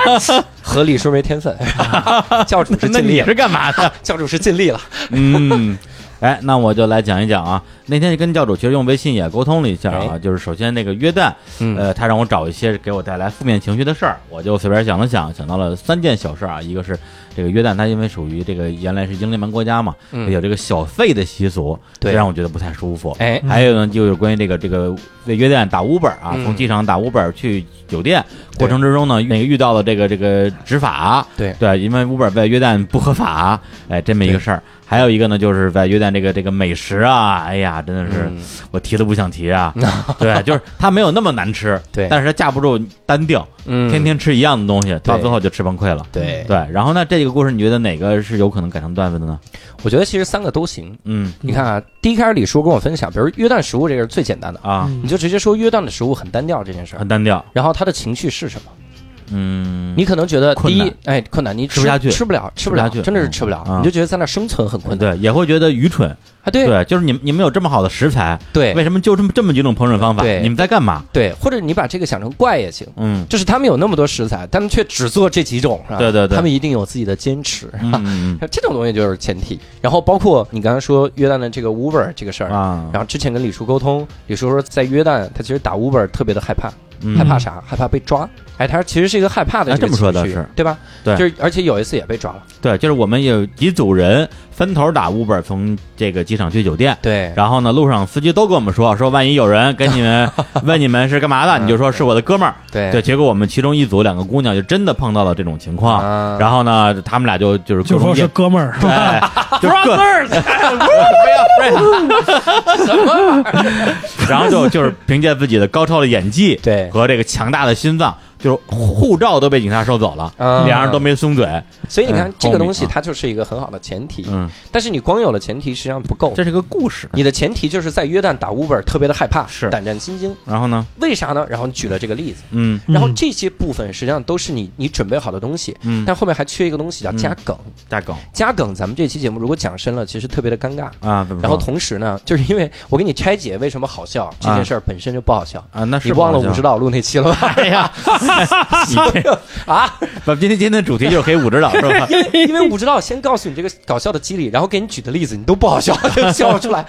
和李叔没天分。教主是那尽力了，你是干嘛的？教主是尽力了。嗯，哎，那我就来讲一讲啊。那天跟教主其实用微信也沟通了一下啊，就是首先那个约旦，呃，他让我找一些给我带来负面情绪的事儿，我就随便想了想，想到了三件小事啊。一个是这个约旦，它因为属于这个原来是英联邦国家嘛，有这个小费的习俗，对，让我觉得不太舒服。哎，还有呢，就是关于这个这个在约旦打 Uber 啊，从机场打 Uber 去酒店过程之中呢，那个遇到了这个这个执法，对对，因为 Uber 在约旦不合法，哎，这么一个事儿。还有一个呢，就是在约旦这个这个美食啊，哎呀，真的是我提都不想提啊。对，就是它没有那么难吃，对，但是它架不住单调，嗯，天天吃一样的东西，到最后就吃崩溃了。对对，然后呢，这个故事你觉得哪个是有可能改成段子的呢？我觉得其实三个都行。嗯，你看啊，第一开始李叔跟我分享，比如约旦食物这个是最简单的啊，你就直接说约旦的食物很单调这件事很单调。然后他的情绪是什么？嗯，你可能觉得第一，哎，困难，你吃不下去，吃不了，吃不下去，真的是吃不了，你就觉得在那生存很困难，对，也会觉得愚蠢。啊，对，对，就是你们你们有这么好的食材，对，为什么就这么这么几种烹饪方法？对，你们在干嘛？对，或者你把这个想成怪也行，嗯，就是他们有那么多食材，他们却只做这几种，是吧？对对对，他们一定有自己的坚持，嗯，这种东西就是前提。然后包括你刚才说约旦的这个 Uber 这个事儿啊，然后之前跟李叔沟通，李叔说在约旦他其实打 Uber 特别的害怕。害怕啥？害怕被抓。哎，他其实是一个害怕的这么说的是对吧？对，就是而且有一次也被抓了。对，就是我们有几组人分头打 Uber 从这个机场去酒店。对，然后呢，路上司机都跟我们说，说万一有人跟你们 问你们是干嘛的，你就说是我的哥们儿。对对，结果我们其中一组两个姑娘就真的碰到了这种情况。然后呢，他们俩就就是就说是哥们儿，对，brothers，什么？然后就就是凭借自己的高超的演技，对，和这个强大的心脏。就是护照都被警察收走了，两人都没松嘴，所以你看这个东西它就是一个很好的前提。嗯，但是你光有了前提实际上不够，这是个故事。你的前提就是在约旦打 Uber 特别的害怕，是胆战心惊。然后呢？为啥呢？然后你举了这个例子，嗯，然后这些部分实际上都是你你准备好的东西，嗯，但后面还缺一个东西叫加梗，加梗，加梗。咱们这期节目如果讲深了，其实特别的尴尬啊。然后同时呢，就是因为我给你拆解为什么好笑这件事儿本身就不好笑啊。那是你忘了武指导录那期了吧？哎呀。啊！不，今天今天的主题就是黑武指导是吧？因为因为武指导先告诉你这个搞笑的机理，然后给你举的例子你都不好笑，就笑不出来，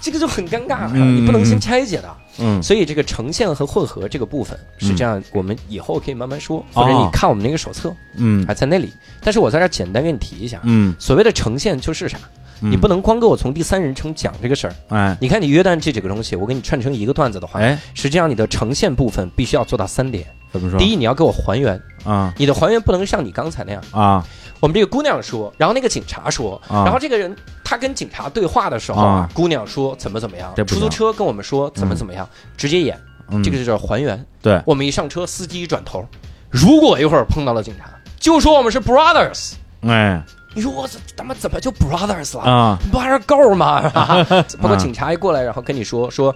这个就很尴尬。你不能先拆解的，嗯，所以这个呈现和混合这个部分是这样，我们以后可以慢慢说，或者你看我们那个手册，嗯，还在那里。但是我在这简单给你提一下，嗯，所谓的呈现就是啥？你不能光给我从第三人称讲这个事儿，哎，你看你约旦这几个东西，我给你串成一个段子的话，哎，实际上你的呈现部分必须要做到三点。怎么说？第一，你要给我还原啊，你的还原不能像你刚才那样啊。我们这个姑娘说，然后那个警察说，然后这个人他跟警察对话的时候，啊姑娘说怎么怎么样，出租车跟我们说怎么怎么样，直接演，这个就叫还原。对，我们一上车，司机一转头，如果一会儿碰到了警察，就说我们是 brothers。哎，你说我他妈怎么就 brothers 了啊？不还是狗吗？包括警察一过来，然后跟你说说。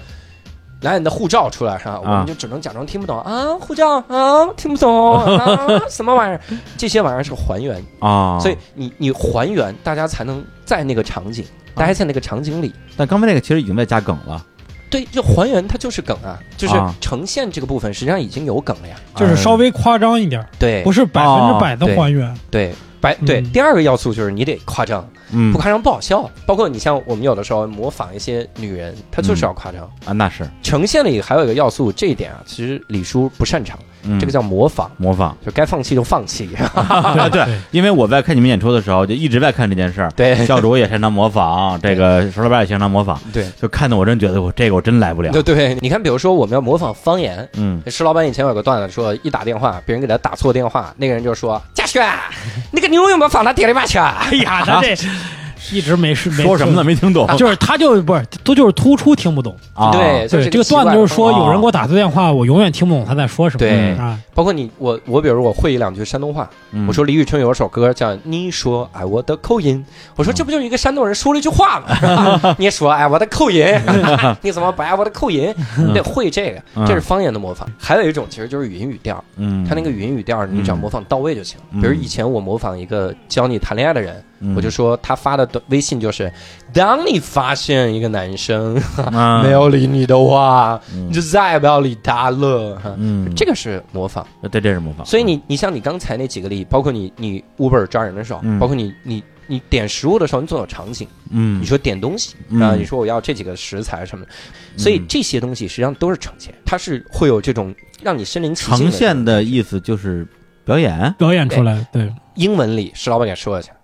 拿你的护照出来是吧？我们就只能假装听不懂。啊，护照？啊，听不懂。啊，什么玩意儿？这些玩意儿是还原。啊，所以你你还原，大家才能在那个场景待在那个场景里。但刚才那个其实已经在加梗了，对，就还原它就是梗啊，就是呈现这个部分实际上已经有梗了呀，就是稍微夸张一点，对，不是百分之百的还原，对。白对，第二个要素就是你得夸张，嗯，不夸张不好笑。包括你像我们有的时候模仿一些女人，她就是要夸张啊，那是呈现里还有一个要素，这一点啊，其实李叔不擅长。这个叫模仿，模仿就该放弃就放弃。对对，因为我在看你们演出的时候，就一直在看这件事儿。对，教主也擅长模仿，这个石老板也擅长模仿。对，就看的我真觉得我这个我真来不了。对对，你看，比如说我们要模仿方言，嗯，石老板以前有个段子，说一打电话，别人给他打错电话，那个人就说：“嘉轩，那个牛有没有放他店里边去？”哎呀，他这。一直没事，说什么呢？没听懂，就是他就不是都就是突出听不懂啊。对对，这个段子就是说，有人给我打错电话，我永远听不懂他在说什么。对啊，包括你我我，比如我会一两句山东话，我说李宇春有一首歌叫《你说爱我的口音》，我说这不就是一个山东人说了一句话吗？你说爱我的口音，你怎么不爱我的口音？你得会这个，这是方言的模仿。还有一种其实就是语音语调，嗯，他那个语音语调，你只要模仿到位就行。比如以前我模仿一个教你谈恋爱的人。我就说他发的微信就是，当你发现一个男生 没有理你的话，你就再也不要理他了。嗯，这个是模仿，对，这是模仿。所以你你像你刚才那几个例，包括你你 Uber 抓人的时候，包括你你你点食物的时候，你总有场景。嗯。你说点东西嗯。啊，你说我要这几个食材什么的，所以这些东西实际上都是呈现，它是会有这种让你身临其境呈现的。意思就是表演，表演出来，对，英文里石老板给说一下，叫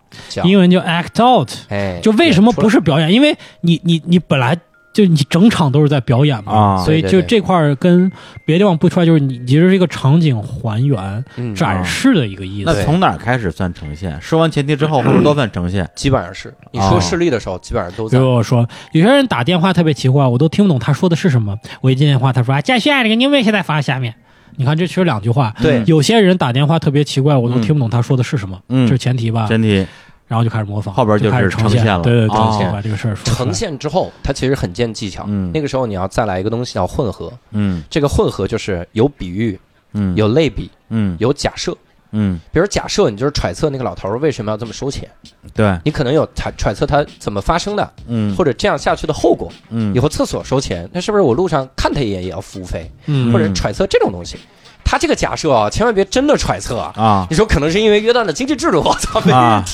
英文叫 act out，哎，就为什么不是是表演？因为你你你本来就你整场都是在表演嘛，啊所以就这块儿跟别的地方不出来，就是你其实是一个场景还原、嗯展示的一个意思。那从哪儿开始算呈现？说完前提之后，会不会都算呈现？基本上是你哦说事例的时候，基本上都比在。如我说，有些人打电话特别奇怪，我都听不懂他说的是什么。我一接电话，他说：“啊，嘉轩，这个您为现在发下面。”你看，这其实两句话。对有些人打电话特别奇怪，我都听不懂他说的是什么，嗯这是前提吧？真题然后就开始模仿，后边就就是开始呈呈现了对对对，哦就把这个事儿说呈现之后，它其实很见技巧。嗯那个时候你要再来一个东西叫混合，嗯这个混合就是有比喻、嗯有类比、嗯有假设。嗯比如假设你就是揣测那个老头儿为什么要这么收钱，对你可能有揣揣测他怎么发生的，嗯或者这样下去的后果。嗯以后厕所收钱，那是不是我路上看他一眼也要服务费？嗯或者揣测这种东西。他这个假设啊，千万别真的揣测啊。啊。你说可能是因为约旦的经济制度，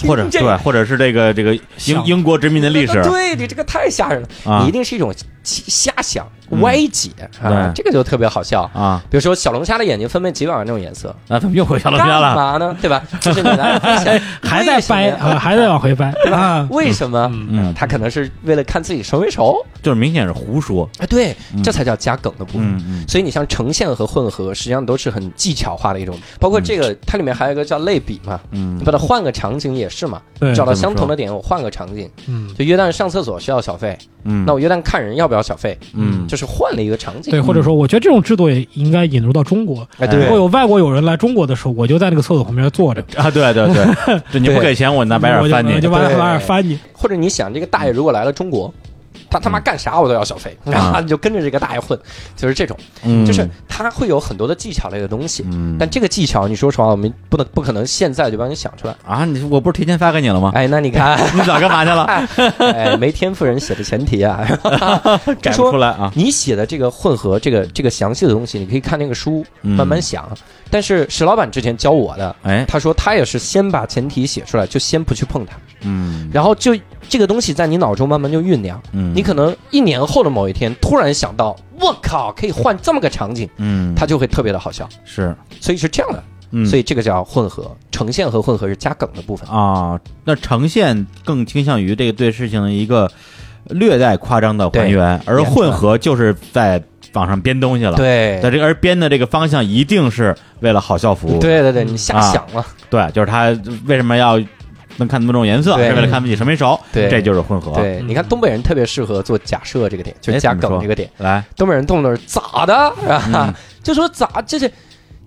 或者对或者是这个这个英英国殖民的历史。对你这个太吓人了，啊。你一定是一种瞎想、嗯歪解啊，这个就特别好笑。啊，比如说小龙虾的眼睛分为几百万种颜色，啊怎么又回小龙干虾了？嘛呢？对吧？就是你来分享 还在掰啊，还在往回掰，对吧？为什么？嗯，他可能是为了看自己熟没熟？就是明显是胡说。哎，对嗯，这才叫加梗的部分。所以你像呈现和混合，实际上都是很技巧化的一种。包括这个，它里面还有一个叫类比嘛，嗯你把它换个场景也是嘛，对找到相同的点，我换个场景。嗯，就约旦上厕所需要小费，嗯，那我约旦看人要不要小费？嗯就是换了一个场景。对，或者说，我觉得这种制度也应该引入到中国。哎，如果，有外国友人来中国的时候，我就在那个厕所旁边坐着，啊，对对对，就 你不给钱，我拿白我就眼翻你我就。把对把眼翻你。或者你想，这个大爷如果来了中国。他他妈干啥我都要小费，然后你就跟着这个大爷混，就是这种，嗯就是他会有很多的技巧类的东西，嗯，但这个技巧，你说实话，我们不能不可能现在就帮你想出来。啊，你我不是提前发给你了吗？哎，那你看，你早干嘛去了？哎，没天赋人写的前提啊，说不出来啊！你写的这个混合，这个这个详细的东西，你可以看那个书嗯慢慢想。但是石老板之前教我的，哎，他说他也是先把前提写出来，就先不去碰它，嗯然后就这个东西在你脑中慢慢就酝酿。嗯，你可能一年后的某一天突然想到，我靠，可以换这么个场景，嗯，它就会特别的好笑。是，所以是这样的，嗯，所以这个叫混合，呈现和混合是加梗的部分。啊，那呈现更倾向于这个对事情的一个略带夸张的还原，而混合就是在网上编东西了。，对在这个而编的这个方向一定是为了好笑服务。对对对，你瞎想了。对，就是他为什么要能看那么多种颜色，是为了看不起什么熟。对这就是混合。，对，你看东北人特别适合做假设这个点，就是加梗这个点。来，东北人动不动是咋的，是吧？嗯 就说咋这是。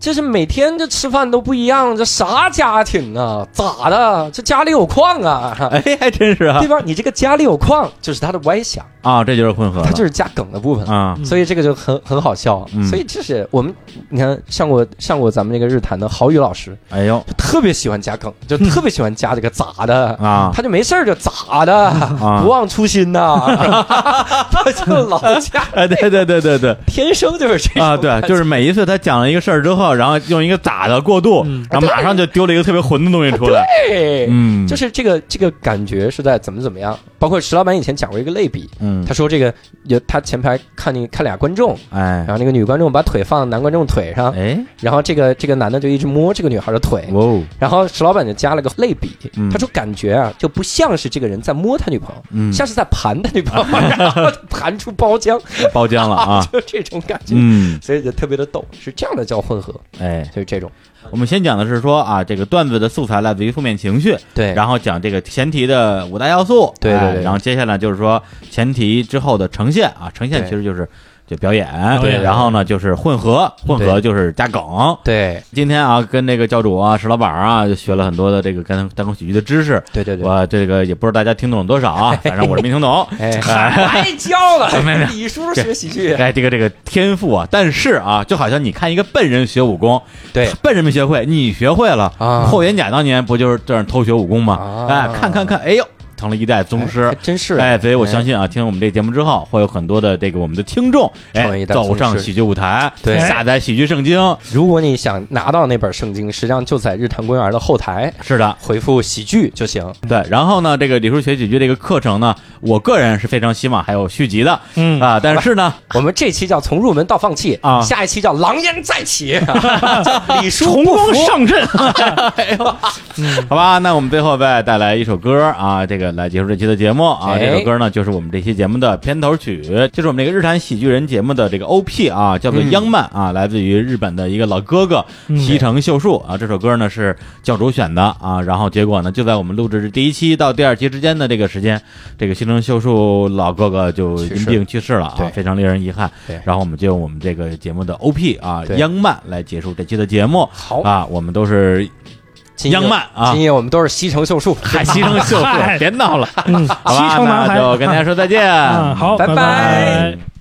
这是每天这吃饭都不一样，这啥家庭啊？咋的？这家里有矿啊？哎，还真是啊对吧？你这个家里有矿，就是他的歪想，啊，这就是混合，他就是加梗的部分。啊，所以这个就很很好笑，嗯所以这是我们你看上过上过咱们这个日坛的郝宇老师，哎呦就特别喜欢加梗，就特别喜欢加这个咋的，啊他就没事儿就咋的，啊不忘初心呐，他就老加，哎，对对对对对。天生就是这种啊，对，就是每一次他讲了一个事儿之后，然后用一个咋的过渡，嗯。然后马上就丢了一个特别混的东西出来。对，嗯，就是这个这个感觉是在怎么怎么样。包括石老板以前讲过一个类比，嗯。他，说这个有他前排看那看俩观众，哎。然后那个女观众把腿放男观众腿上，哎，然后这个这个男的就一直摸这个女孩的腿，哦，然后石老板就加了个类比，嗯。他说感觉啊就不像是这个人在摸他女朋友，嗯，像是在盘他女朋友，然后盘出包浆，包浆了啊，就这种感觉，嗯，所以就特别的逗，是这样的叫混合，哎，就是这种。我们先讲的是说啊，这个段子的素材来自于负面情绪，对，然后讲这个前提的五大要素，对对对。哎然后接下来就是说前提之后的呈现啊，呈现其实就是就表演，对然后呢就是混合，混合就是加梗。对今天啊，跟那个教主啊、石老板啊，就学了很多的这个单单口喜剧的知识。对对对，我这个也不知道大家听懂了多少啊，反正我是没听懂。哎，哎白 教了没没，李叔学喜剧，哎，这个这个天赋啊，但是啊，就好像你看一个笨人学武功，对笨人没学会，你学会了啊霍元甲当年不就是这样偷学武功吗？啊哎，看看看，哎呦，成了一代宗师，真是哎，所以我相信啊，听我们这节目之后，会有很多的这个我们的听众哎走上喜剧舞台，对，下载喜剧圣经。如果你想拿到那本圣经，实际上就在日坛公园的后台，是的，回复喜剧就行。对，然后呢，这个李叔学喜剧这个课程呢，我个人是非常希望还有续集的，嗯啊，但是呢，我们这期叫从入门到放弃啊，下一期叫狼烟再起，李叔重光上阵。哎呦，好吧，那我们最后再带来一首歌啊，这个来结束这期的节目啊。这首歌呢，就是我们这期节目的片头曲，就是我们这个日坛喜剧人节目的这个 OP 啊，叫做《央曼》啊，来自于日本的一个老哥哥西城秀树啊。这首歌呢是教主选的啊，然后结果呢，就在我们录制第一期到第二期之间的这个时间，这个西城秀树老哥哥就因病去世了啊，非常令人遗憾。然后我们就用我们这个节目的 OP 啊，《央曼》来结束这期的节目。好啊，我们都是。央漫啊，今夜我们都是西城秀树，嗨，西城秀树，别闹了，好吧，那就跟大家说再见，好，拜拜。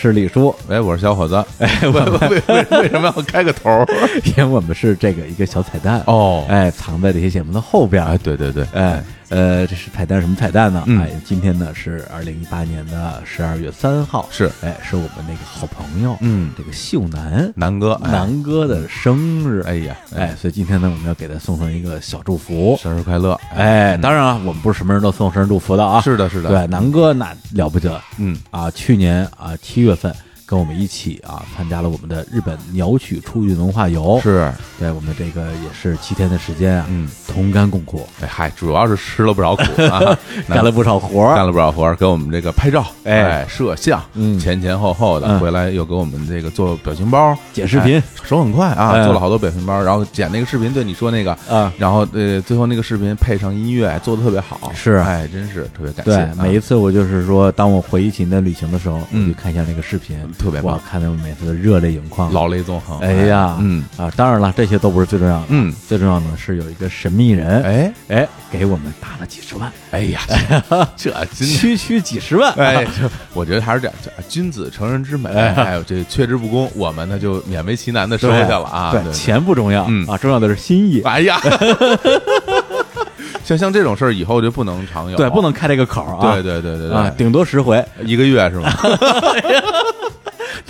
是李叔，哎，我是小伙子，哎，为为为为什么要开个头？因为我们是这个一个小彩蛋。哦，哎，藏在这些节目的后边，哎，对对对，哎。呃，这是彩蛋，什么彩蛋呢？哎，今天呢是二零一八年的十二月三号，是，哎，是我们那个好朋友，嗯，这个秀男南哥，南哥的生日，哎呀，哎，所以今天呢，我们要给他送上一个小祝福，生日快乐，哎，当然啊，我们不是什么人都送生日祝福的啊，是的，是的，对，南哥那了不得，嗯，啊，去年啊七月份。跟我们一起啊，参加了我们的日本鸟取出运文化游，是。对我们这个也是七天的时间啊，嗯，同甘共苦，哎嗨，主要是吃了不少苦啊，干了不少活儿，干了不少活儿，给我们这个拍照，哎。哎，摄像，嗯。前前后后的，嗯。回来又给我们这个做表情包，剪视频哎手很快啊，哎。做了好多表情包，然后剪那个视频，对你说那个，啊。然后呃，最后那个视频配上音乐，做的特别好，是。哎，真是特别感谢每一次我就是说，当我回忆起那旅行的时候，我嗯。就看一下那个视频，特别棒，看他们每次的热泪盈眶，老泪纵横，哎呀，嗯。啊，当然了，这些都不是最重要的，嗯，最重要的是有一个神秘人，哎。哎，给我们打了几十万，哎呀，这这。区区几十万，哎，这我觉得还是这样，这君子成人之美，哎。还有这却之不恭，我们呢就勉为其难的收下了啊。对，钱不重要，嗯。啊，重要的是心意，哎呀，像像这种事儿以后就不能常有，对，不能开这个口儿啊，对对对对啊，对，顶多十回，一个月是吗？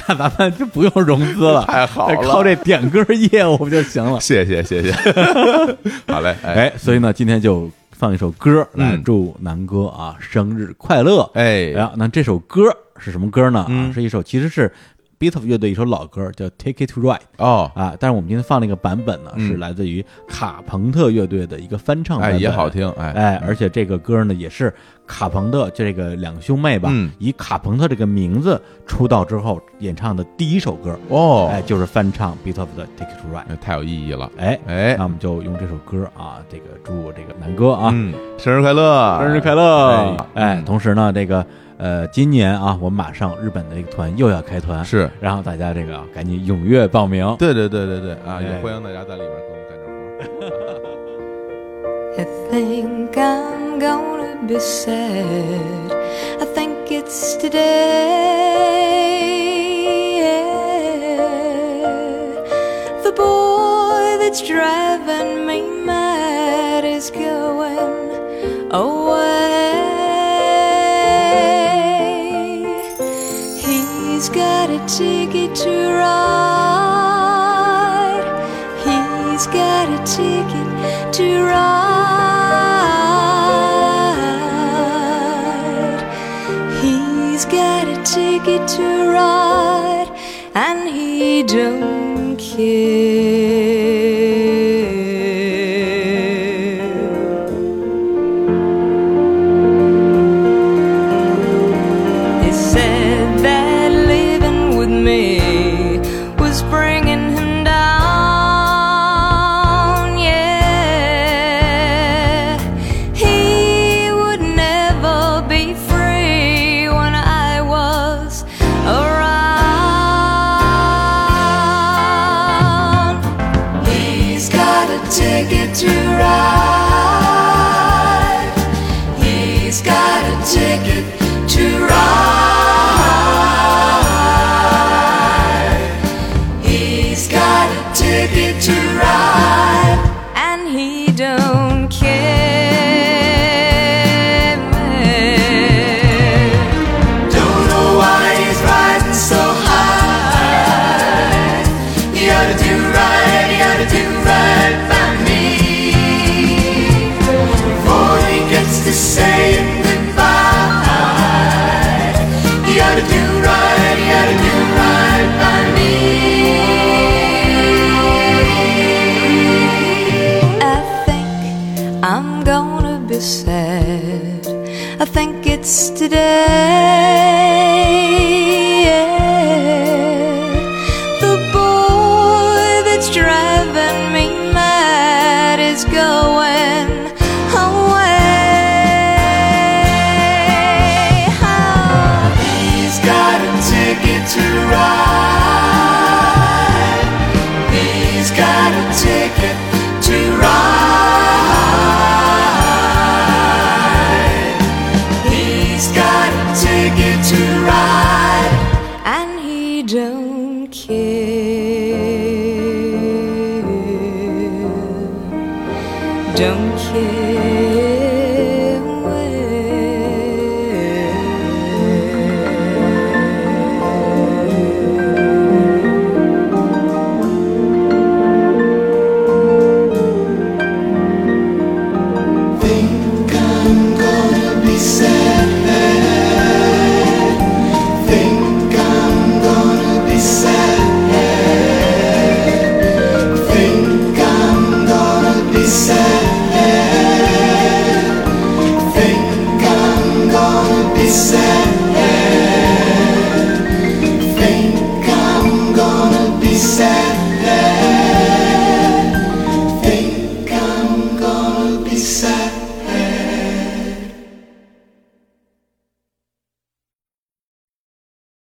那咱们就不用融资了，太好了靠这点歌业务就行了。谢谢谢谢，好嘞，哎，所以呢，今天就放一首歌来嗯祝南哥啊生日快乐。哎然后那这首歌是什么歌呢？啊，嗯是一首其实是 Beatles 乐队一首老歌，叫《Take It to Ride》哦，啊。但是我们今天放那个版本呢，嗯是来自于卡朋特乐队的一个翻唱版哎本，也好听，哎哎，而且这个歌呢，也是卡朋特这个两兄妹吧，嗯以卡朋特这个名字出道之后演唱的第一首歌，哦，哎，就是翻唱 Beatles 的《Take It to Ride》。哎太有意义了，哎，哎那我们就用这首歌啊，这个祝我这个南哥啊，嗯，生日快乐，生日快乐！哎哎，嗯同时呢，这个呃，今年啊，我们马上日本的一个团又要开团，是，然后大家这个啊赶紧踊跃报名。对对对对对啊，哎。也欢迎大家在里面给我们干点活。Ticket to ride. He's got a ticket to ride. He's got a ticket to ride, and he don't care.